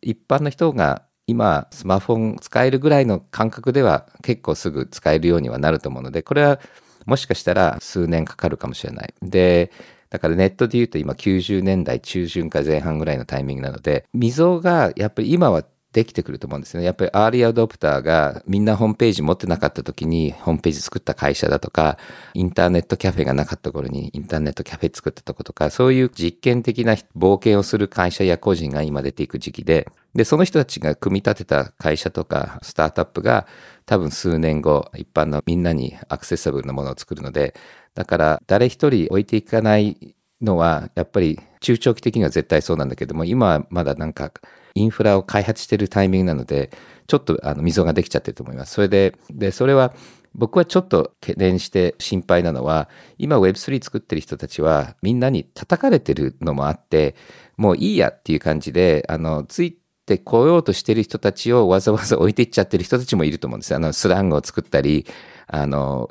一般の人が今スマホン使えるぐらいの感覚では結構すぐ使えるようにはなると思うので、これはもしかしたら数年かかるかもしれない。で、だからネットで言うと今90年代中旬か前半ぐらいのタイミングなので、溝がやっぱり今はできてくると思うんですね。やっぱりアーリーアドプターがみんなホームページ持ってなかった時にホームページ作った会社だとか、インターネットキャフェがなかった頃にインターネットキャフェ作ったとことか、そういう実験的な冒険をする会社や個人が今出ていく時期で、で、その人たちが組み立てた会社とかスタートアップが多分数年後、一般のみんなにアクセサブルなものを作るので、だから誰一人置いていかないのは、やっぱり中長期的には絶対そうなんだけども、今はまだなんかインフラを開発してるタイミングなので、ちょっとあの溝ができちゃってると思います。それで、で、それは僕はちょっと懸念して心配なのは、今 Web3 作ってる人たちはみんなに叩かれてるのもあって、もういいやっていう感じで、あの、ついてこようとしてる人たちをわざわざ置いていっちゃってる人たちもいると思うんです。あの、スラングを作ったり、あの、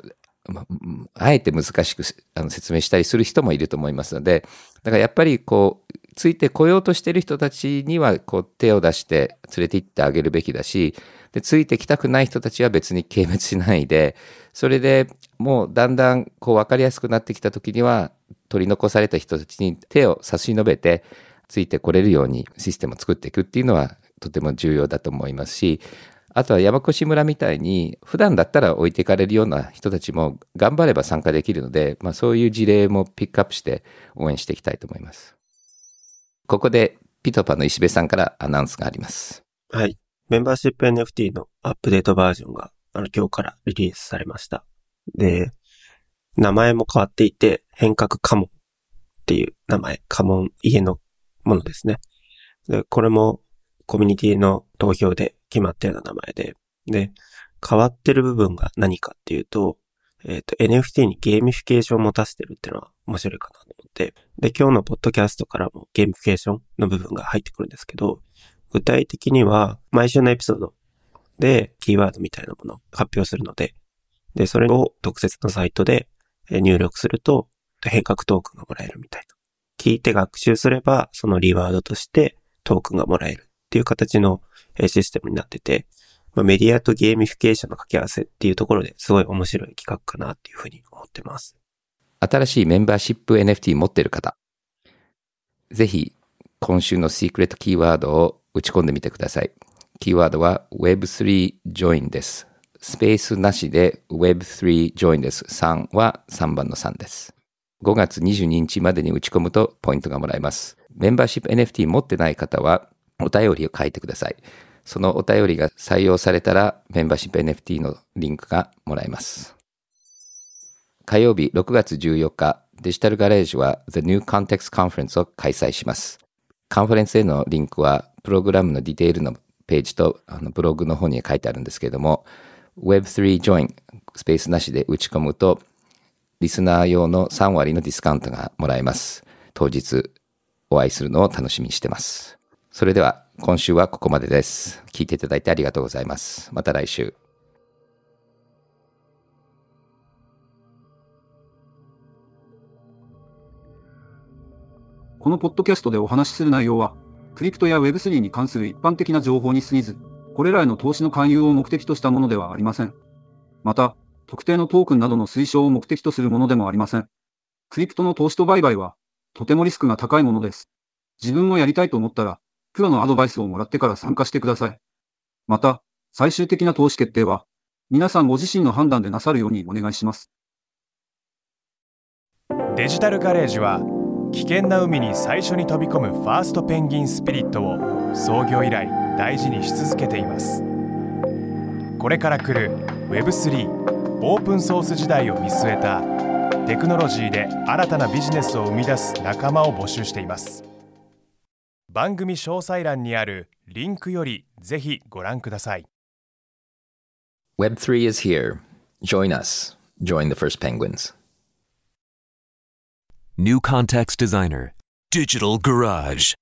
あえて難しくあの説明したりする人もいると思いますので、だからやっぱりこう、ついてこようとしている人たちにはこう手を出して連れて行ってあげるべきだし、で、ついてきたくない人たちは別に軽滅しないで、それでもうだんだんこう分かりやすくなってきた時には、取り残された人たちに手を差し伸べて、ついてこれるようにシステムを作っていくっていうのはとても重要だと思いますし、あとは山越村みたいに普段だったら置いていかれるような人たちも頑張れば参加できるので、まあそういう事例もピックアップして応援していきたいと思います。ここでピトパの石部さんからアナウンスがあります。はい。メンバーシップ NFT のアップデートバージョンがあの今日からリリースされました。で、名前も変わっていて、変革カモっていう名前、カモン家のものですね。で、これもコミュニティの投票で決まったような名前で、で、変わってる部分が何かっていうと、えっ、ー、と、NFT にゲーミフィケーションを持たせてるっていうのは面白いかなと思って、で、今日のポッドキャストからもゲーミフィケーションの部分が入ってくるんですけど、具体的には、毎週のエピソードでキーワードみたいなものを発表するので、で、それを特設のサイトで入力すると、変革トークンがもらえるみたいな。聞いて学習すれば、そのリワードとしてトークンがもらえるっていう形のシステムになってて、まあ、メディアとゲーミフィケーションの掛け合わせっていうところですごい面白い企画かなっていうふうに思ってます。新しいメンバーシップ NFT 持ってる方、ぜひ今週のシークレットキーワードを打ち込んでみてください。キーワードは Web3 Join です。スペースなしで Web3 Join です。3は3番の3です。5月22日までに打ち込むとポイントがもらえます。メンバーシップ NFT 持ってない方はお便りを書いてください。そのお便りが採用されたらメンバーシップ NFT のリンクがもらえます。火曜日6月14日、デジタルガレージは The New Context Conference を開催します。カンファレンスへのリンクはプログラムのディテールのページとあのブログの方に書いてあるんですけれども Web3 Join スペースなしで打ち込むとリスナー用の3割のディスカウントがもらえます。当日お会いするのを楽しみにしてます。それでは今週はここまでです。聞いていただいてありがとうございます。また来週。このポッドキャストでお話しする内容は、クリプトや Web3 に関する一般的な情報に過ぎず、これらへの投資の勧誘を目的としたものではありません。また、特定のトークンなどの推奨を目的とするものでもありません。クリプトの投資と売買は、とてもリスクが高いものです。自分もやりたいと思ったら、プロのアドバイスをもらってから参加してください。また、最終的な投資決定は、皆さんご自身の判断でなさるようにお願いします。デジタルガレージは危険な海に最初に飛び込むファーストペンギンスピリットを創業以来大事にし続けていますこれから来る Web3 オープンソース時代を見据えたテクノロジーで新たなビジネスを生み出す仲間を募集しています番組詳細欄にあるリンクよりぜひご覧ください Web3 is here. Join us. Join the first penguins. New Context Designer Digital Garage